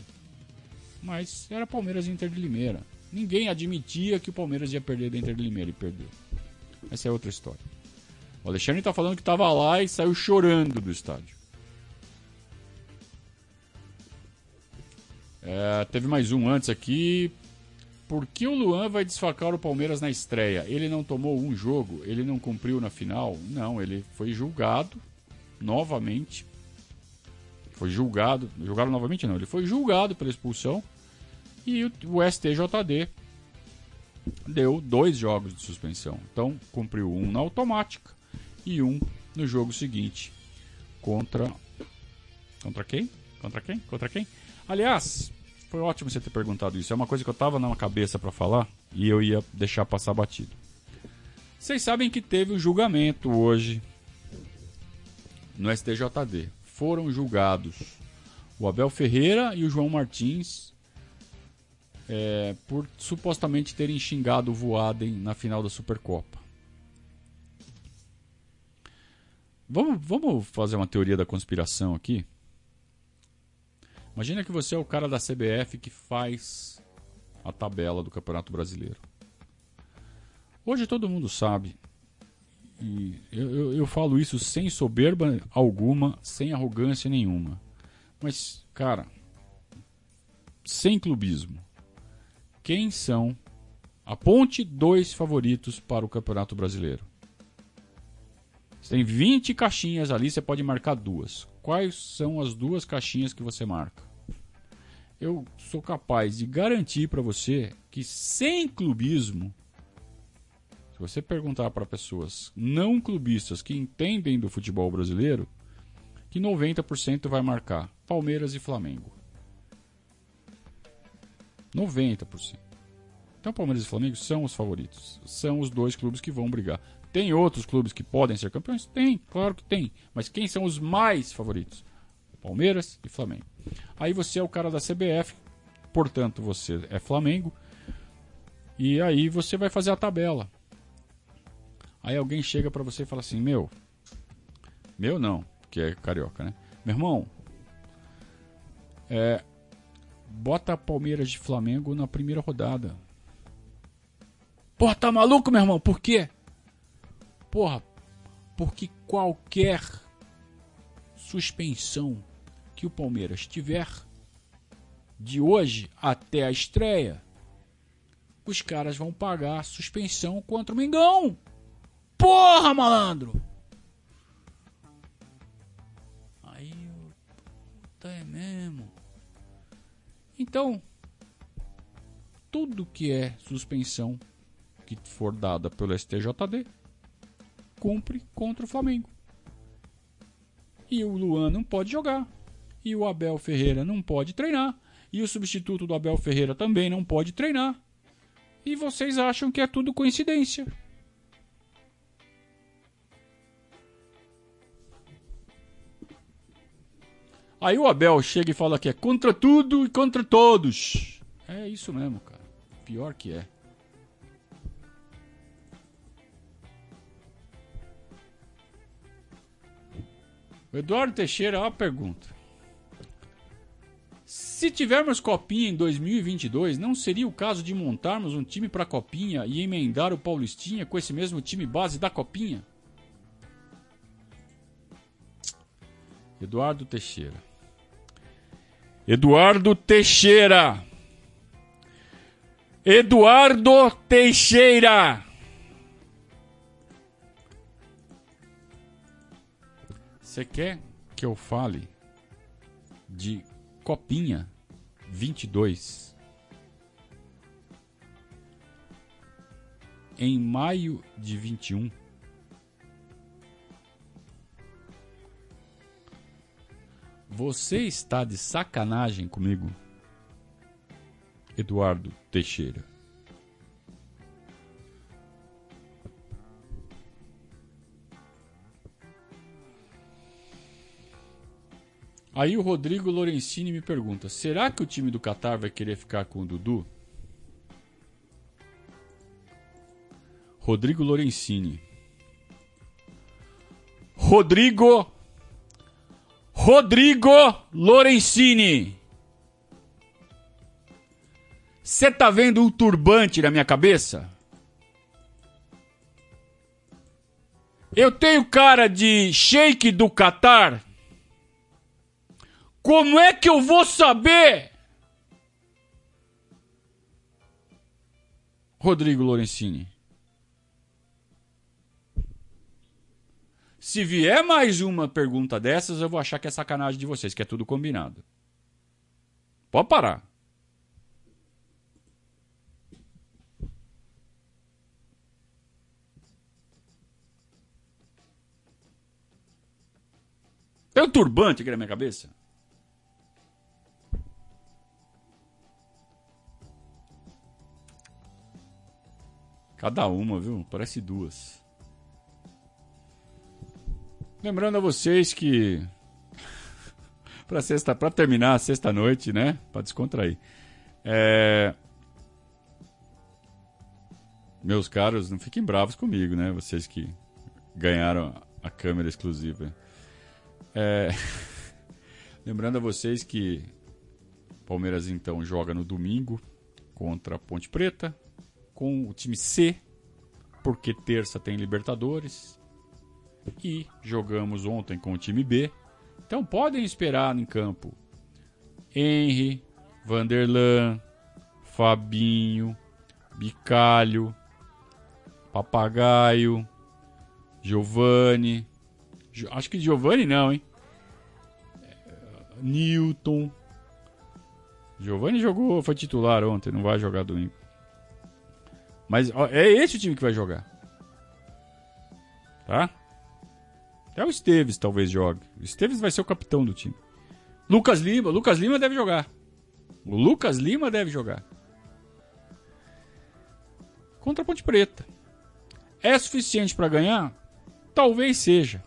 S1: Mas era Palmeiras e Inter de Limeira. Ninguém admitia que o Palmeiras ia perder da Inter de Limeira e perdeu. Essa é outra história. O Alexandre tá falando que tava lá e saiu chorando do estádio. É, teve mais um antes aqui. Por que o Luan vai desfacar o Palmeiras na estreia? Ele não tomou um jogo? Ele não cumpriu na final? Não, ele foi julgado novamente. Foi julgado. Julgado novamente não, ele foi julgado pela expulsão. E o STJD deu dois jogos de suspensão. Então cumpriu um na automática e um no jogo seguinte contra. Contra quem? Contra quem? Contra quem? Aliás, foi ótimo você ter perguntado isso. É uma coisa que eu tava na cabeça para falar e eu ia deixar passar batido. Vocês sabem que teve o um julgamento hoje no STJD. Foram julgados o Abel Ferreira e o João Martins é, por supostamente terem xingado o Voaden na final da Supercopa. Vamos, vamos fazer uma teoria da conspiração aqui? Imagina que você é o cara da CBF que faz a tabela do Campeonato Brasileiro. Hoje todo mundo sabe, e eu, eu, eu, falo isso sem soberba alguma, sem arrogância nenhuma. Mas, cara, sem clubismo. Quem são? Aponte dois favoritos para o Campeonato Brasileiro. Você tem 20 caixinhas ali, você pode marcar duas. Quais são as duas caixinhas que você marca? Eu sou capaz de garantir para você que sem clubismo, se você perguntar para pessoas não clubistas que entendem do futebol brasileiro, que 90% vai marcar Palmeiras e Flamengo. 90%. Então Palmeiras e Flamengo são os favoritos. São os dois clubes que vão brigar. Tem outros clubes que podem ser campeões? Tem, claro que tem. Mas quem são os mais favoritos? Palmeiras e Flamengo. Aí você é o cara da CBF, portanto você é Flamengo. E aí você vai fazer a tabela. Aí alguém chega para você e fala assim: Meu, meu não, que é carioca, né? Meu irmão, é, bota Palmeiras de Flamengo na primeira rodada. Porra, tá maluco, meu irmão? Por quê? Porra, porque qualquer suspensão que o Palmeiras tiver de hoje até a estreia, os caras vão pagar suspensão contra o Mengão. Porra, malandro! Aí, puta é mesmo. Então, tudo que é suspensão que for dada pelo STJD cumpre contra o Flamengo. E o Luan não pode jogar. E o Abel Ferreira não pode treinar. E o substituto do Abel Ferreira também não pode treinar. E vocês acham que é tudo coincidência. Aí o Abel chega e fala que é contra tudo e contra todos. É isso mesmo, cara. Pior que é. O Eduardo Teixeira, uma pergunta. Se tivermos Copinha em 2022, não seria o caso de montarmos um time para Copinha e emendar o Paulistinha com esse mesmo time base da Copinha? Eduardo Teixeira. Eduardo Teixeira. Eduardo Teixeira. Você quer que eu fale de Copinha 22 em maio de 21? Você está de sacanagem comigo? Eduardo Teixeira. Aí o Rodrigo Lorenzini me pergunta: será que o time do Qatar vai querer ficar com o Dudu? Rodrigo Lorenzini. Rodrigo Rodrigo Lorenzini. Você tá vendo um turbante na minha cabeça? Eu tenho cara de shake do Catar. Como é que eu vou saber? Rodrigo Lorenzini. Se vier mais uma pergunta dessas, eu vou achar que é sacanagem de vocês, que é tudo combinado. Pode parar. Tem um turbante aqui na minha cabeça? Cada uma, viu? Parece duas. Lembrando a vocês que *laughs* para sexta, para terminar a sexta noite, né, para descontrair. É... Meus caros, não fiquem bravos comigo, né? Vocês que ganharam a câmera exclusiva. É... *laughs* Lembrando a vocês que Palmeiras então joga no domingo contra a Ponte Preta com o time C, porque terça tem Libertadores e jogamos ontem com o time B. Então podem esperar em campo Henry, Vanderlan, Fabinho, Bicalho, Papagaio, Giovanni. Acho que Giovanni não, hein? Newton. Giovanni jogou, foi titular ontem, não vai jogar domingo. Mas ó, é esse o time que vai jogar. Tá? Até o Esteves talvez jogue. O Esteves vai ser o capitão do time. Lucas Lima, Lucas Lima deve jogar. O Lucas Lima deve jogar. Contra a Ponte Preta. É suficiente para ganhar? Talvez seja.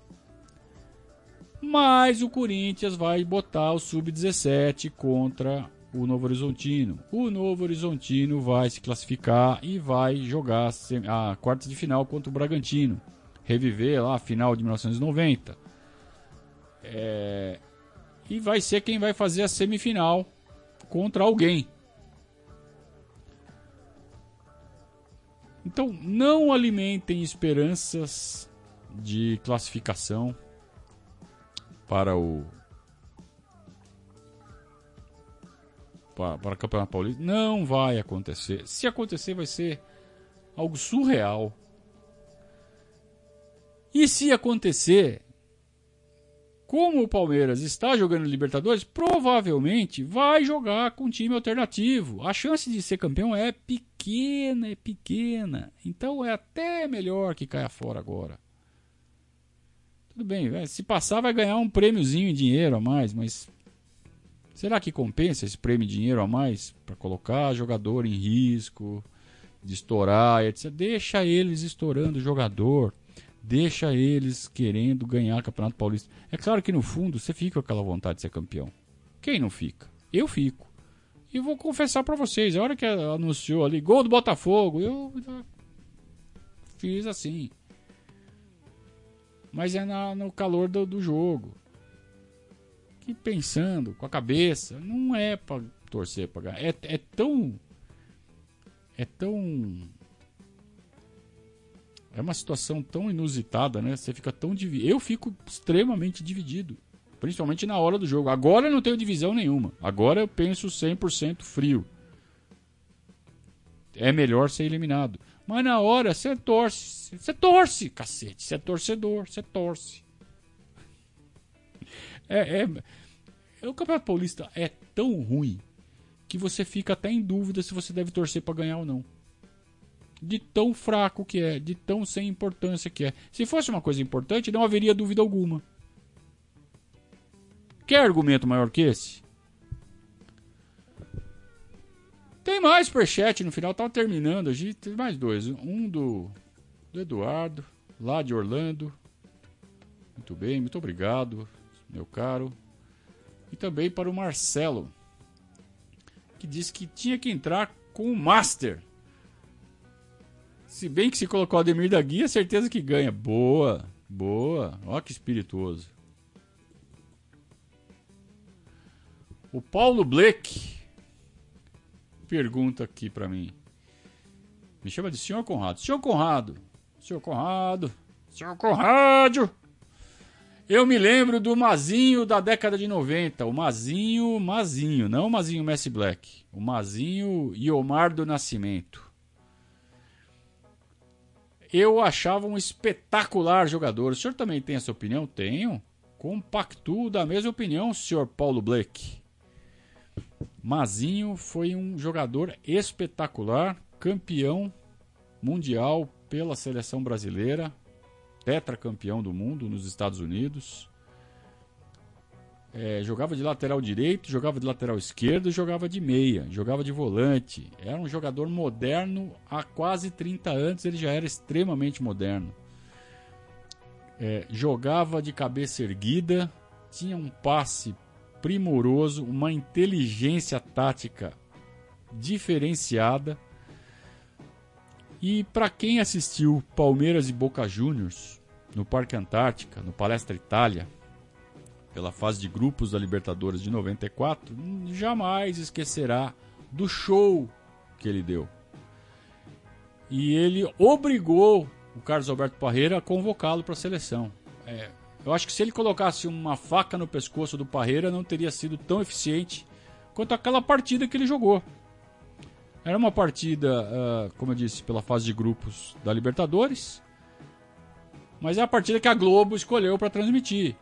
S1: Mas o Corinthians vai botar o sub-17 contra o Novo Horizontino. O Novo Horizontino vai se classificar e vai jogar a quarta de final contra o Bragantino reviver lá a final de 1990. É... E vai ser quem vai fazer a semifinal contra alguém. Então não alimentem esperanças de classificação para o para, o Campeonato Paulista. Não vai acontecer. Se acontecer, vai ser algo surreal. E se acontecer, como o Palmeiras está jogando Libertadores, provavelmente vai jogar com time alternativo. A chance de ser campeão é pequena, é pequena. Então é até melhor que caia fora agora. Tudo bem, se passar vai ganhar um prêmiozinho em dinheiro a mais, mas será que compensa esse prêmio dinheiro a mais para colocar jogador em risco, de estourar, etc. Deixa eles estourando o jogador deixa eles querendo ganhar o Campeonato Paulista. É claro que no fundo você fica com aquela vontade de ser campeão. Quem não fica? Eu fico. E vou confessar para vocês, a hora que anunciou ali gol do Botafogo, eu fiz assim. Mas é na, no calor do, do jogo. Que pensando com a cabeça, não é para torcer para ganhar. É, é tão é tão é uma situação tão inusitada, né? Você fica tão dividido. Eu fico extremamente dividido. Principalmente na hora do jogo. Agora eu não tenho divisão nenhuma. Agora eu penso 100% frio. É melhor ser eliminado. Mas na hora você torce. Você torce, cacete. Você é torcedor. Você torce. É, é, o Campeonato Paulista é tão ruim que você fica até em dúvida se você deve torcer para ganhar ou não de tão fraco que é, de tão sem importância que é. Se fosse uma coisa importante, não haveria dúvida alguma. Quer argumento maior que esse? Tem mais superchat no final, tava terminando. A gente tem mais dois. Um do, do Eduardo, lá de Orlando. Muito bem, muito obrigado, meu caro. E também para o Marcelo, que disse que tinha que entrar com o Master se bem que se colocou o Ademir da Guia, certeza que ganha. Boa, boa. Ó que espirituoso. O Paulo Bleck pergunta aqui para mim. Me chama de senhor Conrado. Senhor Conrado. Senhor Conrado. Senhor Conrado. Eu me lembro do Mazinho da década de 90. O Mazinho, Mazinho, não o Mazinho Messi Black. O Mazinho Iomar do Nascimento. Eu achava um espetacular jogador. O senhor também tem essa opinião? Tenho. Compactuo da mesma opinião, senhor Paulo Black. Mazinho foi um jogador espetacular, campeão mundial pela seleção brasileira, tetracampeão do mundo nos Estados Unidos. É, jogava de lateral direito, jogava de lateral esquerdo, jogava de meia, jogava de volante. Era um jogador moderno há quase 30 anos, ele já era extremamente moderno. É, jogava de cabeça erguida, tinha um passe primoroso, uma inteligência tática diferenciada. E para quem assistiu Palmeiras e Boca Juniors no Parque Antártica, no Palestra Itália, pela fase de grupos da Libertadores de 94, jamais esquecerá do show que ele deu. E ele obrigou o Carlos Alberto Parreira a convocá-lo para a seleção. É, eu acho que se ele colocasse uma faca no pescoço do Parreira, não teria sido tão eficiente quanto aquela partida que ele jogou. Era uma partida, uh, como eu disse, pela fase de grupos da Libertadores. Mas é a partida que a Globo escolheu para transmitir.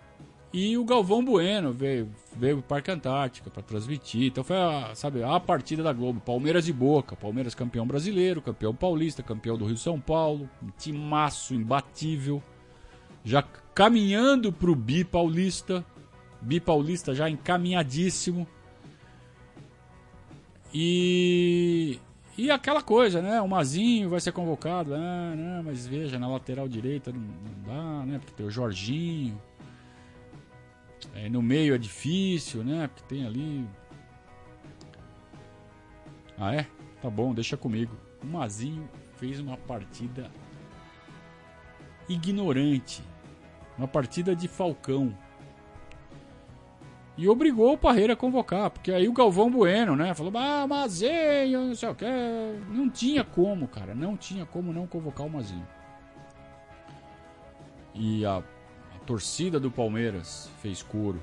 S1: E o Galvão Bueno veio, veio para Parque Antártica para transmitir. Então foi a, sabe, a partida da Globo. Palmeiras e Boca. Palmeiras campeão brasileiro, campeão paulista, campeão do Rio São Paulo. Um timaço imbatível. Já caminhando para o Bi Paulista. Bi Paulista já encaminhadíssimo. E e aquela coisa, né? O Mazinho vai ser convocado. Ah, mas veja, na lateral direita não, não dá, né? Porque tem o Jorginho. É, no meio é difícil, né? Porque tem ali. Ah, é? Tá bom, deixa comigo. O Mazinho fez uma partida ignorante. Uma partida de Falcão. E obrigou o Parreira a convocar, porque aí o Galvão Bueno, né? Falou, ah, Mazinho, não sei o que. Não tinha como, cara. Não tinha como não convocar o Mazinho. E a torcida do Palmeiras fez coro.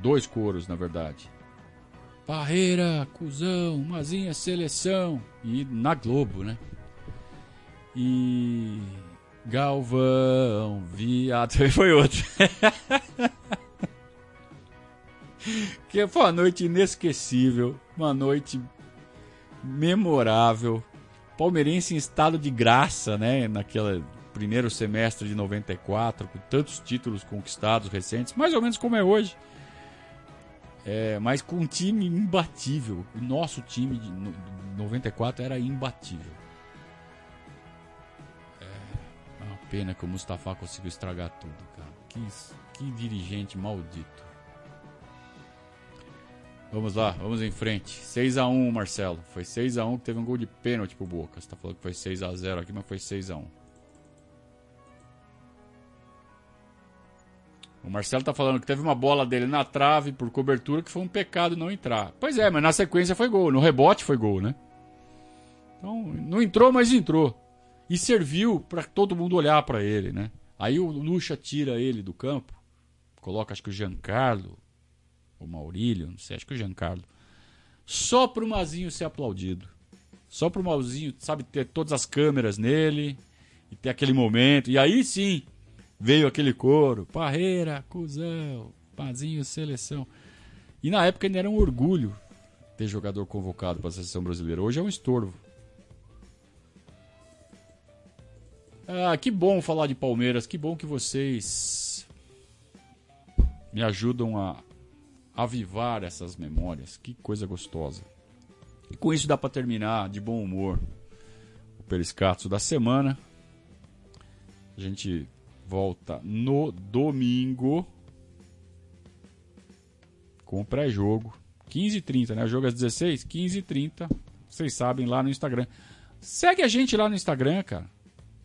S1: Dois coros, na verdade. Parreira, cuzão, Mazinha, seleção. E na Globo, né? E. Galvão, viado. *laughs* Foi outro. *laughs* que foi uma noite inesquecível. Uma noite memorável. Palmeirense em estado de graça, né? Naquela primeiro semestre de 94, com tantos títulos conquistados recentes, mais ou menos como é hoje. É, mas com um time imbatível. O nosso time de 94 era imbatível. É uma pena que o Mustafa conseguiu estragar tudo, cara. Que, que dirigente maldito. Vamos lá, vamos em frente. 6 a 1 Marcelo. Foi 6 a 1 que teve um gol de pênalti pro Boca. Você tá falando que foi 6 a 0 aqui, mas foi 6 a 1 O Marcelo tá falando que teve uma bola dele na trave por cobertura que foi um pecado não entrar. Pois é, mas na sequência foi gol. No rebote foi gol, né? Então, não entrou, mas entrou. E serviu para todo mundo olhar para ele, né? Aí o Lucha tira ele do campo, coloca acho que o Giancarlo, o Maurílio, não sei, acho que o Giancarlo. Só pro Mazinho ser aplaudido. Só pro Mazinho, sabe, ter todas as câmeras nele e ter aquele momento. E aí sim, veio aquele coro, Parreira, cuzão, Pazinho, seleção. E na época ainda era um orgulho ter jogador convocado para a seleção brasileira. Hoje é um estorvo. Ah, que bom falar de Palmeiras, que bom que vocês me ajudam a avivar essas memórias. Que coisa gostosa. E com isso dá para terminar de bom humor o Periscato da semana. A gente volta no domingo com o pré-jogo. 15h30, né? O jogo às 16 15h30. Vocês sabem lá no Instagram. Segue a gente lá no Instagram, cara.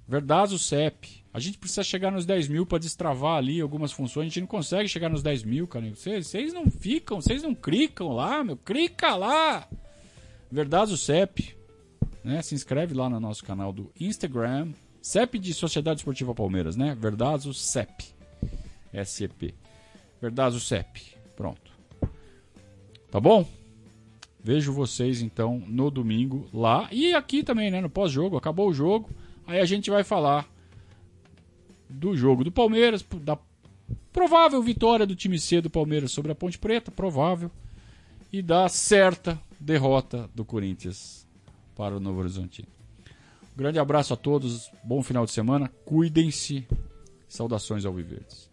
S1: Verdazo CEP. A gente precisa chegar nos 10 mil para destravar ali algumas funções. A gente não consegue chegar nos 10 mil, cara. Vocês, não ficam, vocês não clicam lá, meu. Clica lá! Verdades o CEP. Né? Se inscreve lá no nosso canal do Instagram. CEP de Sociedade Esportiva Palmeiras, né? Verdades o CEP. SEP. Verdades o CEP. Pronto. Tá bom? Vejo vocês então no domingo lá e aqui também, né? No pós-jogo. Acabou o jogo. Aí a gente vai falar do jogo do Palmeiras, da provável vitória do time C do Palmeiras sobre a Ponte Preta, provável, e da certa derrota do Corinthians para o Novo Horizonte. Um grande abraço a todos, bom final de semana, cuidem-se, saudações ao Viverdes.